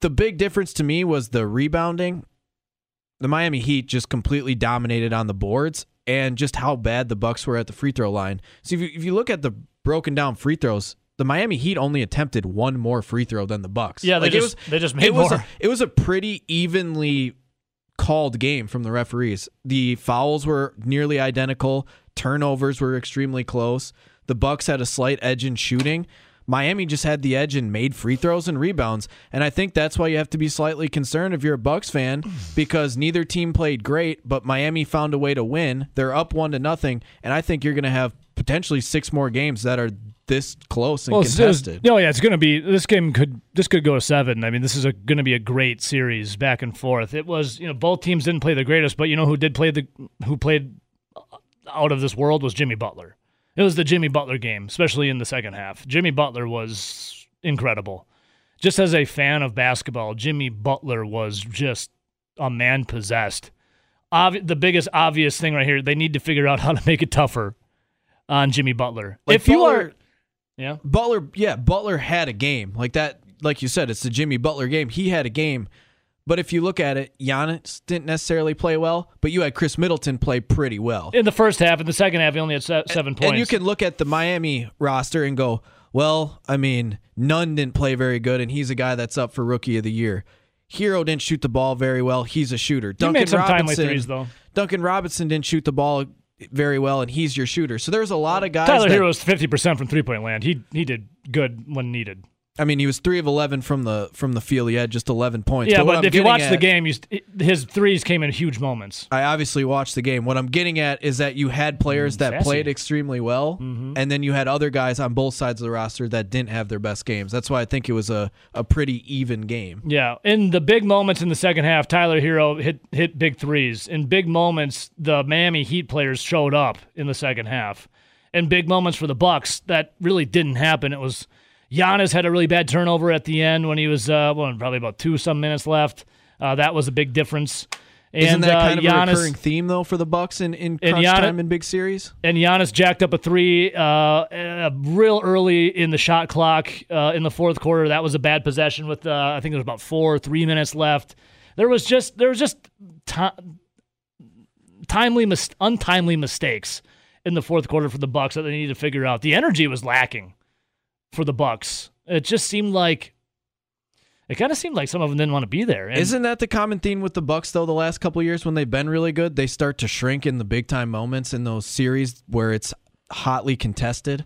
the big difference to me was the rebounding. The Miami Heat just completely dominated on the boards and just how bad the Bucks were at the free throw line. So if you, if you look at the broken down free throws, the Miami Heat only attempted one more free throw than the Bucks. Yeah, they Like, it just- was, they just made it was more. A, it was a pretty evenly called game from the referees. The fouls were nearly identical. Turnovers were extremely close. The Bucks had a slight edge in shooting. Miami just had the edge and made free throws and rebounds. And I think that's why you have to be slightly concerned if you're a Bucks fan because neither team played great, but Miami found a way to win. They're up one to nothing, and I think you're going to have potentially six more games that are this close and Well, contested. no, yeah, it's going to be this game could this could go to seven. I mean, this is going to be a great series back and forth. It was you know both teams didn't play the greatest, but you know who did play the who played out of this world was Jimmy Butler. It was the Jimmy Butler game, especially in the second half. Jimmy Butler was incredible. Just as a fan of basketball, Jimmy Butler was just a man possessed. Obvi- the biggest obvious thing right here, they need to figure out how to make it tougher on Jimmy Butler. Like if you Butler- are, yeah, Butler, yeah, Butler had a game like that. Like you said, it's the Jimmy Butler game. He had a game, But if you look at it, Giannis didn't necessarily play well, but you had Khris Middleton play pretty well. In the first half, in the second half, he only had se- seven points. And you can look at the Miami roster and go, well, I mean, Nunn didn't play very good, and he's a guy that's up for Rookie of the Year. Herro didn't shoot the ball very well. He's a shooter. He made some timely threes, though. Duncan Robinson didn't shoot the ball very well, and he's your shooter. So there's a lot of guys. Tyler that- Herro was fifty percent from three point land. He he did good when needed. I mean, he was three of eleven from the from the field. He had just eleven points. Yeah, what but if you watch the game, you, his threes came in huge moments. I obviously watched the game. What I'm getting at is that you had players that sassy. played extremely well, Mm-hmm. and then you had other guys on both sides of the roster that didn't have their best games. That's why I think it was a, a pretty even game. Yeah, in the big moments in the second half, Tyler Herro hit hit big threes. In big moments, the Miami Heat players showed up in the second half. In big moments for the Bucks, that really didn't happen. It was Giannis had a really bad turnover at the end when he was uh, well, probably about two some minutes left. Uh, that was a big difference. And, Isn't that uh, kind of a recurring theme though for the Bucks in in crunch Giannis- time in big series? and Giannis jacked up a three uh, uh, real early in the shot clock uh, in the fourth quarter. That was a bad possession with uh, I think there was about four, three minutes left. There was just there was just ti- timely, mis- untimely mistakes in the fourth quarter for the Bucks that they needed to figure out. The energy was lacking for the Bucks. It just seemed like it kind of seemed like some of them didn't want to be there. And Isn't that the common theme with the Bucks though? The last couple of years when they've been really good, they start to shrink in the big time moments in those series where it's hotly contested.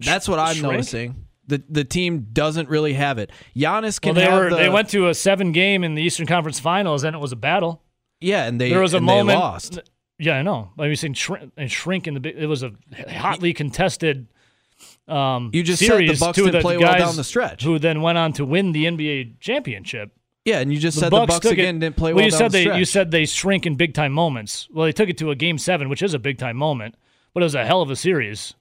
That's what I'm Shrink? noticing. The the team doesn't really have it. Giannis well, can they have were the, they went to a seven game in the Eastern Conference Finals, and it was a battle. yeah, and they there was a moment. lost. Yeah, I know. I mean, saying shrink and shrink in the big. It was a hotly contested. Um, You just said the series. Bucks of didn't the play well down the stretch. Who then went on to win the NBA championship. Yeah, and you just The said Bucks the Bucks again it, didn't play well. well. you down said the they stretch. you said they shrink in big time moments. Well, they took it to a game seven, which is a big time moment, but it was a hell of a series.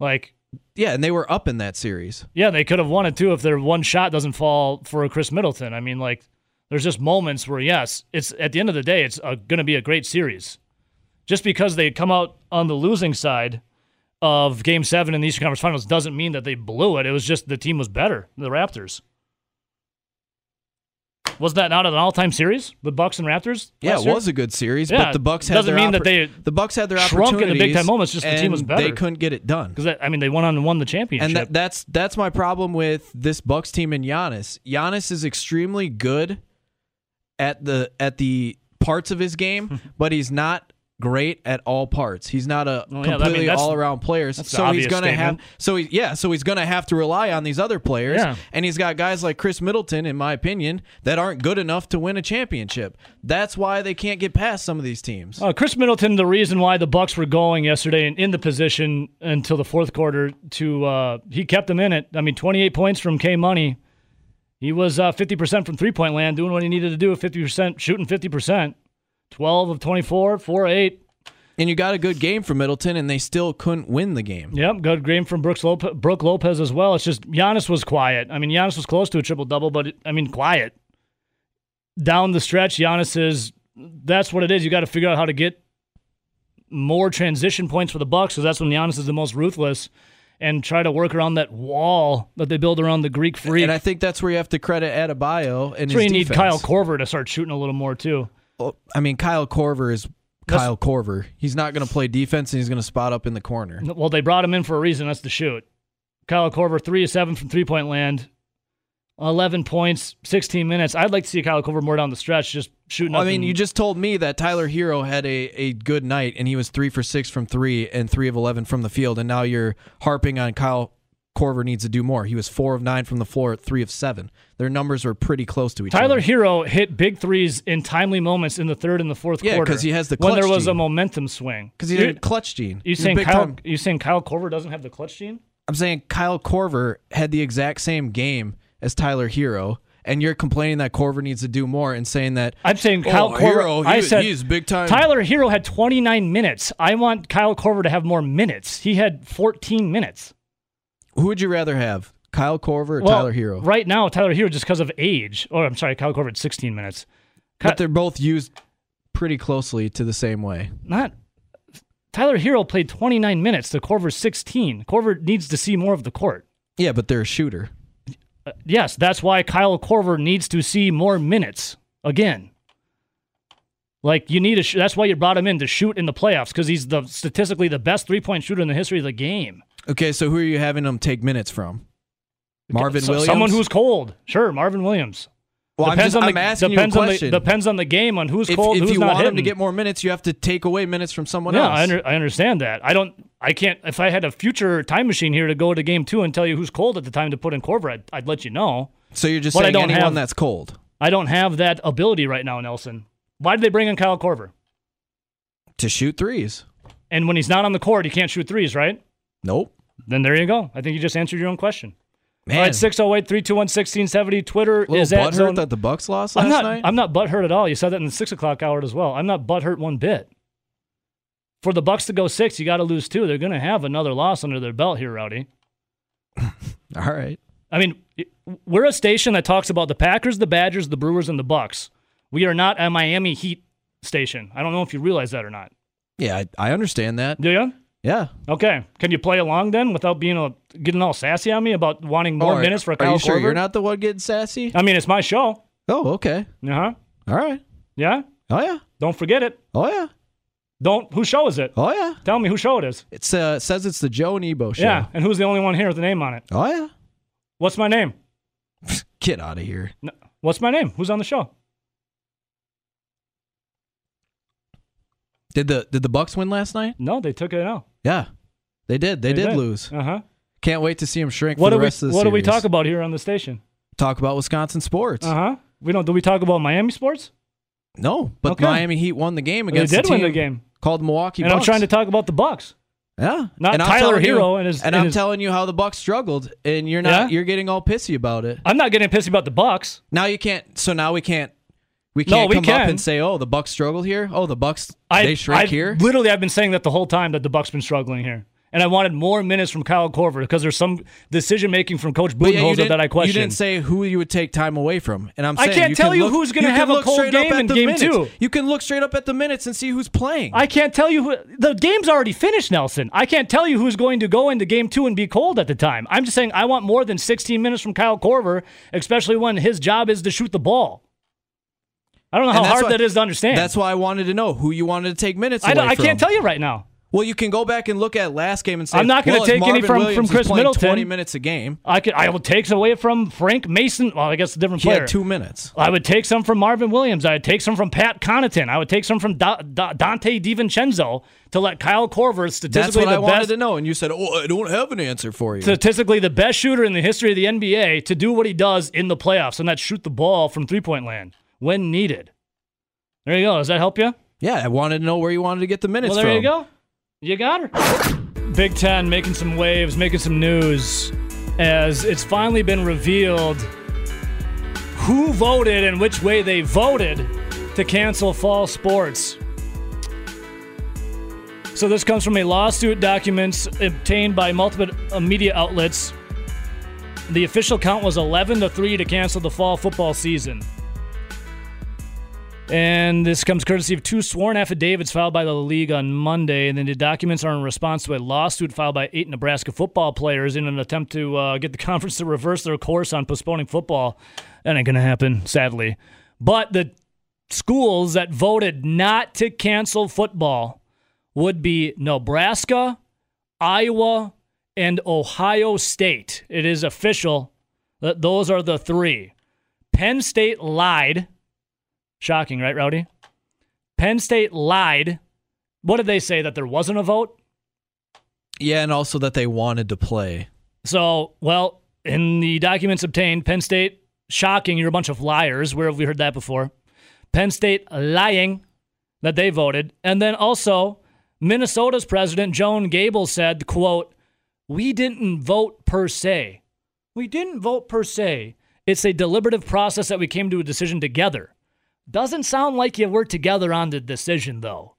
Like, yeah, and they were up in that series. yeah, they could have won it too if their one shot doesn't fall for Khris Middleton. I mean, like, there's just moments where yes, it's at the end of the day, it's going to be a great series. Just because they come out on the losing side of Game Seven in the Eastern Conference Finals doesn't mean that they blew it. It was just the team was better, the Raptors. Was that not an all-time series, the Bucks and Raptors? Yeah, it was a good series, Yeah, but the Bucks had doesn't their mean that they the Bucks had their shrunk in the big time moments, just the team was better. They couldn't get it done. Because I mean, they went on and won the championship. And that, that's that's my problem with this Bucks team and Giannis. Giannis is extremely good at the at the parts of his game, but he's not great at all parts. He's not a Well, yeah, I mean, completely all around player. So he's gonna statement. have so he, yeah, so he's gonna have to rely on these other players. Yeah. And he's got guys like Khris Middleton, in my opinion, that aren't good enough to win a championship. That's why they can't get past some of these teams. Uh, Khris Middleton, the reason why the Bucks were going yesterday and in the position until the fourth quarter to uh, he kept them in it. I mean, 28 points from K Money. He was uh, 50% from three point land, doing what he needed to do, 50% shooting 50%. 12 of 24, 4 8. And you got a good game from Middleton, and they still couldn't win the game. Yep, good game from Brooks Lopez, Brook Lopez as well. It's just Giannis was quiet. I mean, Giannis was close to a triple double, but I mean, quiet. Down the stretch, Giannis is. That's what it is. You got to figure out how to get more transition points for the Bucks because that's when Giannis is the most ruthless, and try to work around that wall that they build around the Greek freak. And I think that's where you have to credit Adebayo and that's where his you need. Kyle Korver to start shooting a little more too. Well, I mean, Kyle Korver is That's- Kyle Korver. He's not going to play defense, and he's going to spot up in the corner. Well, they brought him in for a reason. That's to shoot. Kyle Korver, three of seven from three point land, eleven points, sixteen minutes. I'd like to see Kyle Korver more down the stretch, just shooting. I up mean, and- you just told me that Tyler Herro had a, a good night, and he was three for six from three and three of eleven from the field, and now you're harping on Kyle Korver needs to do more. He was four of nine from the floor at three of seven. Their numbers were pretty close to each Tyler other. Tyler Herro hit big threes in timely moments in the third and the fourth Yeah, quarter. 'cause he has the when there was a momentum swing. because he had a clutch gene. You saying Kyle? time- You saying Kyle Korver doesn't have the clutch gene? I'm saying Kyle Korver had the exact same game as Tyler Herro, and you're complaining that Korver needs to do more and saying that I'm saying Oh, Kyle Korver. Herro, he- I said he's big time. Tyler Herro had 29 minutes. I want Kyle Korver to have more minutes. He had 14 minutes. Who would you rather have, Kyle Korver or Well, Tyler Herro? Right now, Tyler Herro just because of age. Or I'm sorry, Kyle Korver had 16 minutes. Ky- But they're both used pretty closely to the same way. not Tyler Herro played 29 minutes to Korver's 16. Korver needs to see more of the court. Yeah, but they're a shooter. Uh, Yes, that's why Kyle Korver needs to see more minutes again. Like you need to. Sh- that's why you brought him in to shoot in the playoffs because he's the statistically the best three point shooter in the history of the game. Okay, so who are you having them take minutes from? Marvin So- Williams. someone who's cold. Sure, Marvin Williams. well, I'm, depends just, on I'm the, asking you a depends on question. the depends on the game on who's if cold, if who's you not want hitting. him to get more minutes, you have to take away minutes from someone yeah, else. I, under, I understand that. I don't. I can't. If I had a future time machine here to go to game two and tell you who's cold at the time to put in Korver, I'd, I'd let you know. so you're just But I don't anyone have- that's cold I don't have that ability right now, Nelson. Why did they bring in Kyle Korver? to shoot threes. And when he's not on the court, he can't shoot threes, right? Nope. Then there you go. I think you just answered your own question. Man, All right, 608 321 1670. Twitter little is at butthurt zone. that the Bucks lost last I'm not, night. I'm not butthurt at all. You said that in the six o'clock hour as well. I'm not butthurt one bit. For the Bucks to go six, you got to lose two. They're going to have another loss under their belt here, Rowdy. All right. I mean, we're a station that talks about the Packers, the Badgers, the Brewers, and the Bucks. We are not a Miami Heat station. I don't know if you realize that or not. Yeah, I, I understand that. Do you? Yeah. Okay. Can you play along then without being a, getting all sassy on me about wanting more All right. minutes for Are Kyle you sure Korver? you're not the one getting sassy? I mean, it's my show. Oh, okay. Uh huh. All right. Yeah. Oh yeah. Don't forget it. Oh yeah. Don't. Whose show is it? Oh yeah. Tell me whose show it is. It's uh says it's the Joe and Ebo show. Yeah. And who's the only one here with a name on it? Oh yeah. What's my name? Get out of here. No, what's my name? Who's on the show? Did the did the Bucks win last night? No, they took it out. Yeah. They did. They, did, lose. Uh huh. Can't wait to see them shrink What for the we rest of the What do we talk about here on the station? Talk about Wisconsin sports. Uh huh. We don't. Do we talk about Miami sports? No, but Okay. Miami Heat won the game against. They did the win the game, called Milwaukee and I'm trying to talk about the Bucks. yeah, not and I'm Tyler telling you- Herro and his- and and I'm his- telling you how the Bucks struggled, and you're not. Yeah? You're getting all pissy about it. I'm not getting pissy about the Bucks. Now you can't. So now we can't. We can't we come up and say, "Oh, the Bucks struggled here. Oh, the Bucks I, they shrink I, here." Literally, I've been saying that the whole time that the Bucks been struggling here, and I wanted more minutes from Kyle Korver because there's some decision making from Coach yeah, Budenholzer didn't, that I question. you didn't say who you would take time away from, and I'm I can't you tell can you look- who's gonna have a cold game in game minutes. two. You can look straight up at the minutes and see who's playing. I can't tell you who the game's already finished, Nelson. I can't tell you who's going to go into game two and be cold at the time. I'm just saying I want more than 16 minutes from Kyle Korver, especially when his job is to shoot the ball. I don't know how hard why- that is to understand. That's why I wanted to know who you wanted to take minutes I, I can't tell you right now. Well, you can go back and look at last game and say I'm not gonna well, if take any from- Williams from Khris Middleton. 20 minutes a game. I could I will take some away from Frank Mason. Well, I guess a different He player. had two minutes. I would take some from Marvin Williams. I would take some from Pat Connaughton. I would take some from Da- Da- Donte DiVincenzo to let Kyle Korver statistically That's what I the wanted to know, and you said, "Oh, I don't have an answer for you." statistically the best shooter in the history of the NBA to do what he does in the playoffs, and that's shoot the ball from three point land when needed. There you go. Does that help you? yeah, I wanted to know where you wanted to get the minutes well, there from. you go. You got her. Big Ten making some waves, making some news, as it's finally been revealed who voted and which way they voted to cancel fall sports. So this comes from a lawsuit documents obtained by multiple uh, media outlets. The official count was 11 to 3 to cancel the fall football season. And this comes courtesy of two sworn affidavits filed by the league on Monday. And then the documents are in response to a lawsuit filed by eight Nebraska football players in an attempt to uh, get the conference to reverse their course on postponing football. That ain't going to happen, sadly. But the schools that voted not to cancel football would be Nebraska, Iowa, and Ohio State. It is official that those are the three. Penn State lied. Shocking, right, Rowdy? Penn State lied. What did they say? That there wasn't a vote? Yeah, and also that they wanted to play. So, well, in the documents obtained, Penn State, shocking, you're a bunch of liars. Where have we heard that before? Penn State lying that they voted. And then also, Minnesota's president, Joan Gabel, said, quote, We didn't vote per se. We didn't vote per se. It's a deliberative process that we came to a decision together. Doesn't sound like you were together on the decision, though.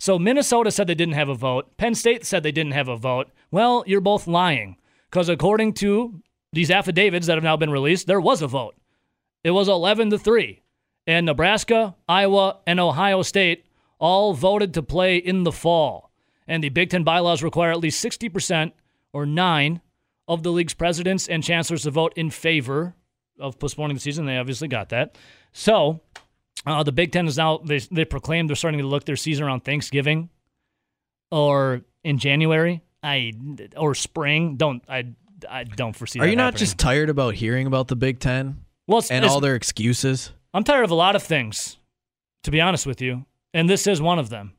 So Minnesota said they didn't have a vote. Penn State said they didn't have a vote. Well, you're both lying. Because according to these affidavits that have now been released, there was a vote. It was 11 to 3. And Nebraska, Iowa, and Ohio State all voted to play in the fall. And the Big Ten bylaws require at least 60% or nine of the league's presidents and chancellors to vote in favor of postponing the season. They obviously got that. So uh, the Big Ten is now they they proclaimed they're starting to look their season around Thanksgiving or in January. I or spring. Don't I? I don't foresee. Are you not happening. just tired about hearing about the Big Ten well it's, and it's- all their excuses? I'm tired of a lot of things, to be honest with you, and this is one of them.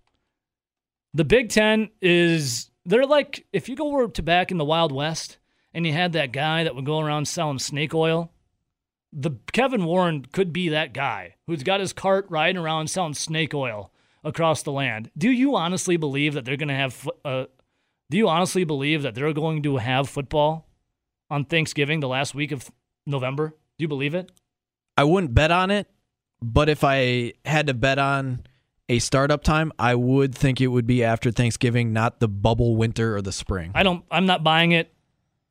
The Big Ten is they're like if you go to back in the Wild West and you had that guy that would go around selling snake oil. The Kevin Warren could be that guy who's got his cart riding around selling snake oil across the land. Do you honestly believe that they're going to have? Uh, do you honestly believe that they're going to have football on Thanksgiving, the last week of November? Do you believe it? I wouldn't bet on it, but if I had to bet on a startup time, I would think it would be after Thanksgiving, not the bubble winter or the spring. I don't. I'm not buying it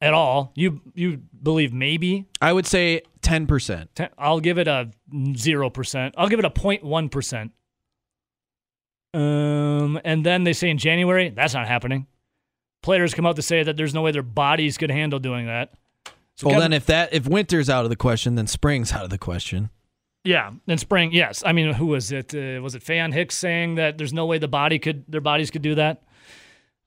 at all. You you believe maybe? I would say 10%. Ten- I'll give it a zero percent. I'll give it a 0.1 percent. Um, and then they say in January that's not happening. Players come out to say that there's no way their bodies could handle doing that. So well, Kevin- then if that if winter's out of the question, then spring's out of the question. yeah, in spring, yes. I mean, who was it? Uh, was it Fan Hicks saying that there's no way the body could their bodies could do that?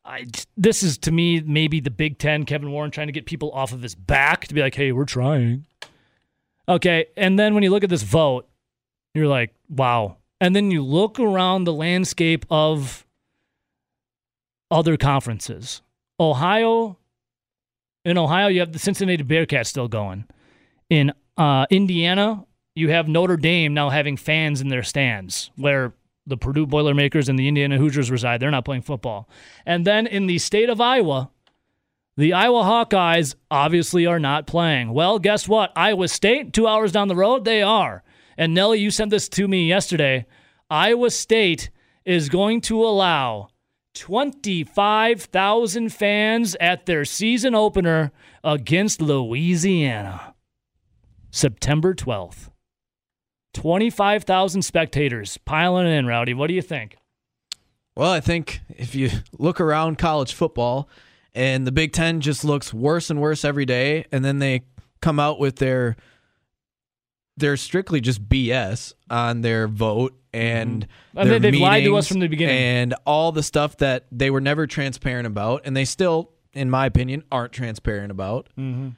I this is to me maybe the Big Ten, Kevin Warren trying to get people off of his back to be like, hey, we're trying. Okay, and then when you look at this vote, you're like, wow. And then you look around the landscape of other conferences. Ohio, in Ohio, you have the Cincinnati Bearcats still going. In uh, Indiana, you have Notre Dame now having fans in their stands, where the Purdue Boilermakers and the Indiana Hoosiers reside. They're not playing football. And then in the state of Iowa, the Iowa Hawkeyes obviously are not playing. Well, guess what? Iowa State, two hours down the road, they are. And Nelly, you sent this to me yesterday. Iowa State is going to allow 25,000 fans at their season opener against Louisiana. September 12th. 25,000 spectators piling in, Rowdy. What do you think? Well, I think if you look around college football and the Big Ten just looks worse and worse every day, and then they come out with their they're strictly just BS on their vote and I mean, their they've lied to us from the beginning. and all the stuff that they were never transparent about, and they still, in my opinion, aren't transparent about. Mm-hmm.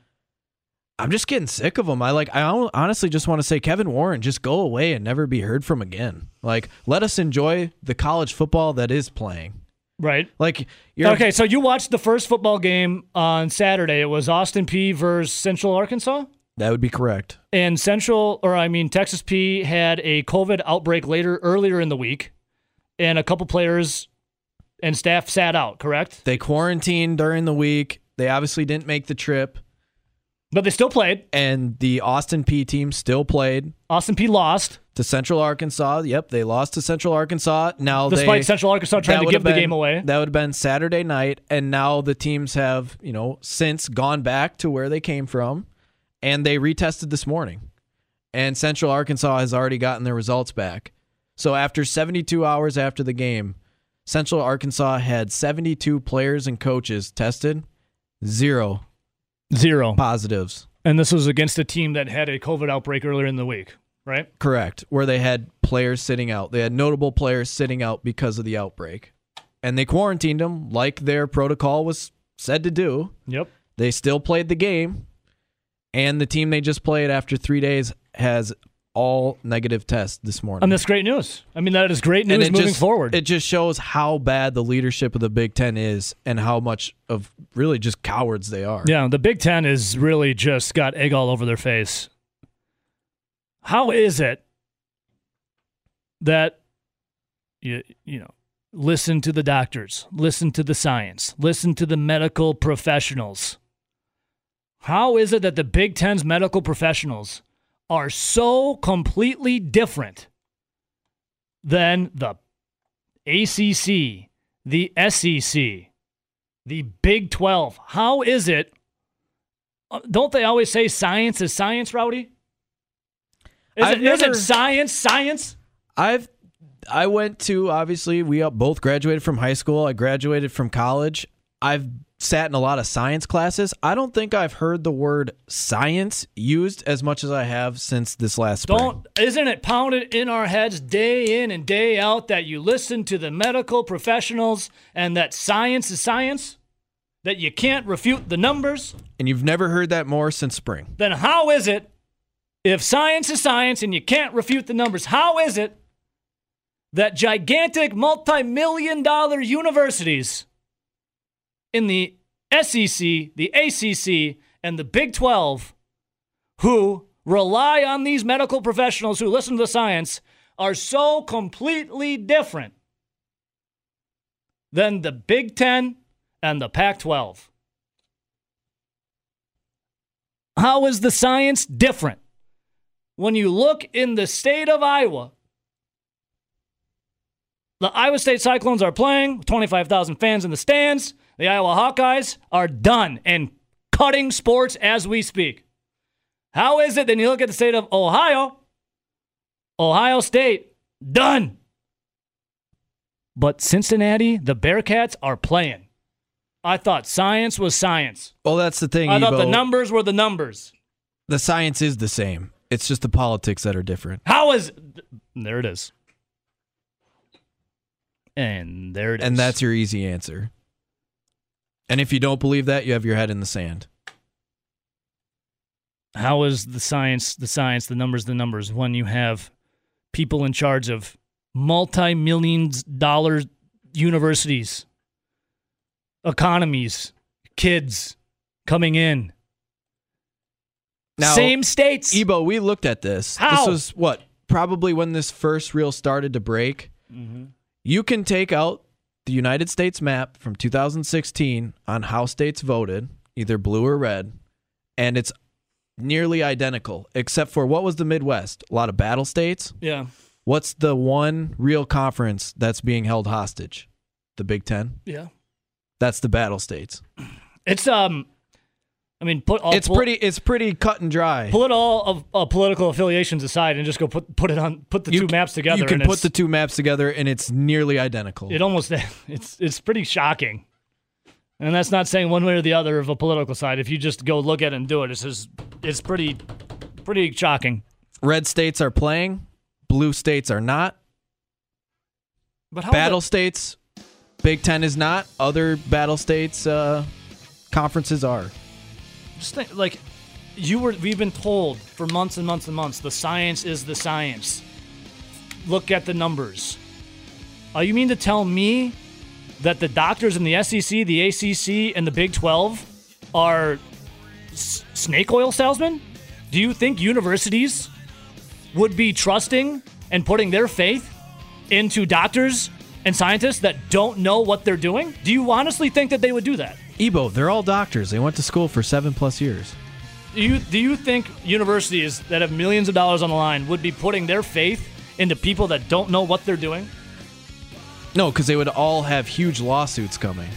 I'm just getting sick of them. I like. I honestly just want to say, Kevin Warren, just go away and never be heard from again. Like, let us enjoy the college football that is playing. Right. Like, you're Okay, so you watched the first football game on Saturday. It was Austin Peay versus Central Arkansas. That would be correct. And Central, or I mean Texas P, had a COVID outbreak later earlier in the week, and a couple players and staff sat out. Correct, They quarantined during the week. They obviously didn't make the trip, but they still played. and the Austin Peay team still played Austin Peay lost, to Central Arkansas. Yep, they lost to Central Arkansas. Now despite they, Central Arkansas trying to give have the game away. That would have been Saturday night, and now the teams have, you know, since gone back to where they came from, and they retested this morning. And Central Arkansas has already gotten their results back. So after 72 hours after the game, Central Arkansas had 72 players and coaches tested, zero Zero. positives. And this was against a team that had a COVID outbreak earlier in the week, right? Correct. Where they had players sitting out. They had notable players sitting out because of the outbreak. And they quarantined them like their protocol was said to do. Yep. They still played the game. And the team they just played after three days has all negative tests this morning. And that's great news. I mean, that is great news moving just, forward. It just shows how bad the leadership of the Big Ten is and how much of really just cowards they are. Yeah, the Big Ten is really just got egg all over their face. How is it that you you know listen to the doctors, listen to the science, listen to the medical professionals? How is it that the Big Ten's medical professionals are so completely different than the ACC, the SEC, the Big 12. How is it? uh, Don't they always say science is science, Rowdy? Is, I've it, is it never- science, science? I've I went to obviously we both graduated from high school. I graduated from college. I've sat in a lot of science classes. I don't think I've heard the word science used as much as I have since this last spring. Don't isn't it pounded in our heads day in and day out that you listen to the medical professionals and that science is science? That you can't refute the numbers? And you've never heard that more since spring. Then how is it if science is science and you can't refute the numbers, how is it that gigantic multi-million dollar universities in the SEC, the ACC, and the Big 12 who rely on these medical professionals who listen to the science are so completely different than the Big 10 and the Pac 12. How is the science different? When you look in the state of Iowa, the Iowa State Cyclones are playing, 25,000 fans in the stands. The Iowa Hawkeyes are done and cutting sports as we speak. How is it then you look at the state of Ohio? Ohio State, done. But Cincinnati, the Bearcats are playing. I thought science was science. Well, that's the thing. I thought the numbers were the numbers. The science is the same. It's just the politics that are different. How is there it is. And there it is. And that's your easy answer. And if you don't believe that, you have your head in the sand. how is the science the science, the numbers the numbers when you have people in charge of multi-millions dollar universities, economies, kids coming in. Now, Same states. Ebo, we looked at this. How? This was what? Probably when this first reel started to break. Mm-hmm. You can take out the United States map from 2016 on how states voted, either blue or red, and it's nearly identical, except for what was the Midwest? A lot of battle states. yeah. What's the one real conference that's being held hostage? The Big Ten. Yeah. That's the battle states. It's um I mean put all It's pretty. It's pretty cut and dry. put all of uh, political affiliations aside and just go put put it on put the You- two maps together You can put the two maps together, and it's nearly identical. it almost it's it's pretty shocking and that's not saying one way or the other of a political side if you just go look at it and do it it's just it's pretty pretty shocking Red states are playing. Blue states are not. but how battle states, Big Ten is not. Other battle states, uh, conferences are. Just think, like you were we've been told for months and months and months the science is the science look at the numbers are you mean to tell me that the doctors in the SEC, the ACC, and the Big 12 are s- snake oil salesmen? Do you think universities would be trusting and putting their faith into doctors and scientists that don't know what they're doing? Do you honestly think that they would do that? Ebo, they're all doctors. They went to school for seven plus years. Do you do you think universities that have millions of dollars on the line would be putting their faith into people that don't know what they're doing? No, because they would all have huge lawsuits coming.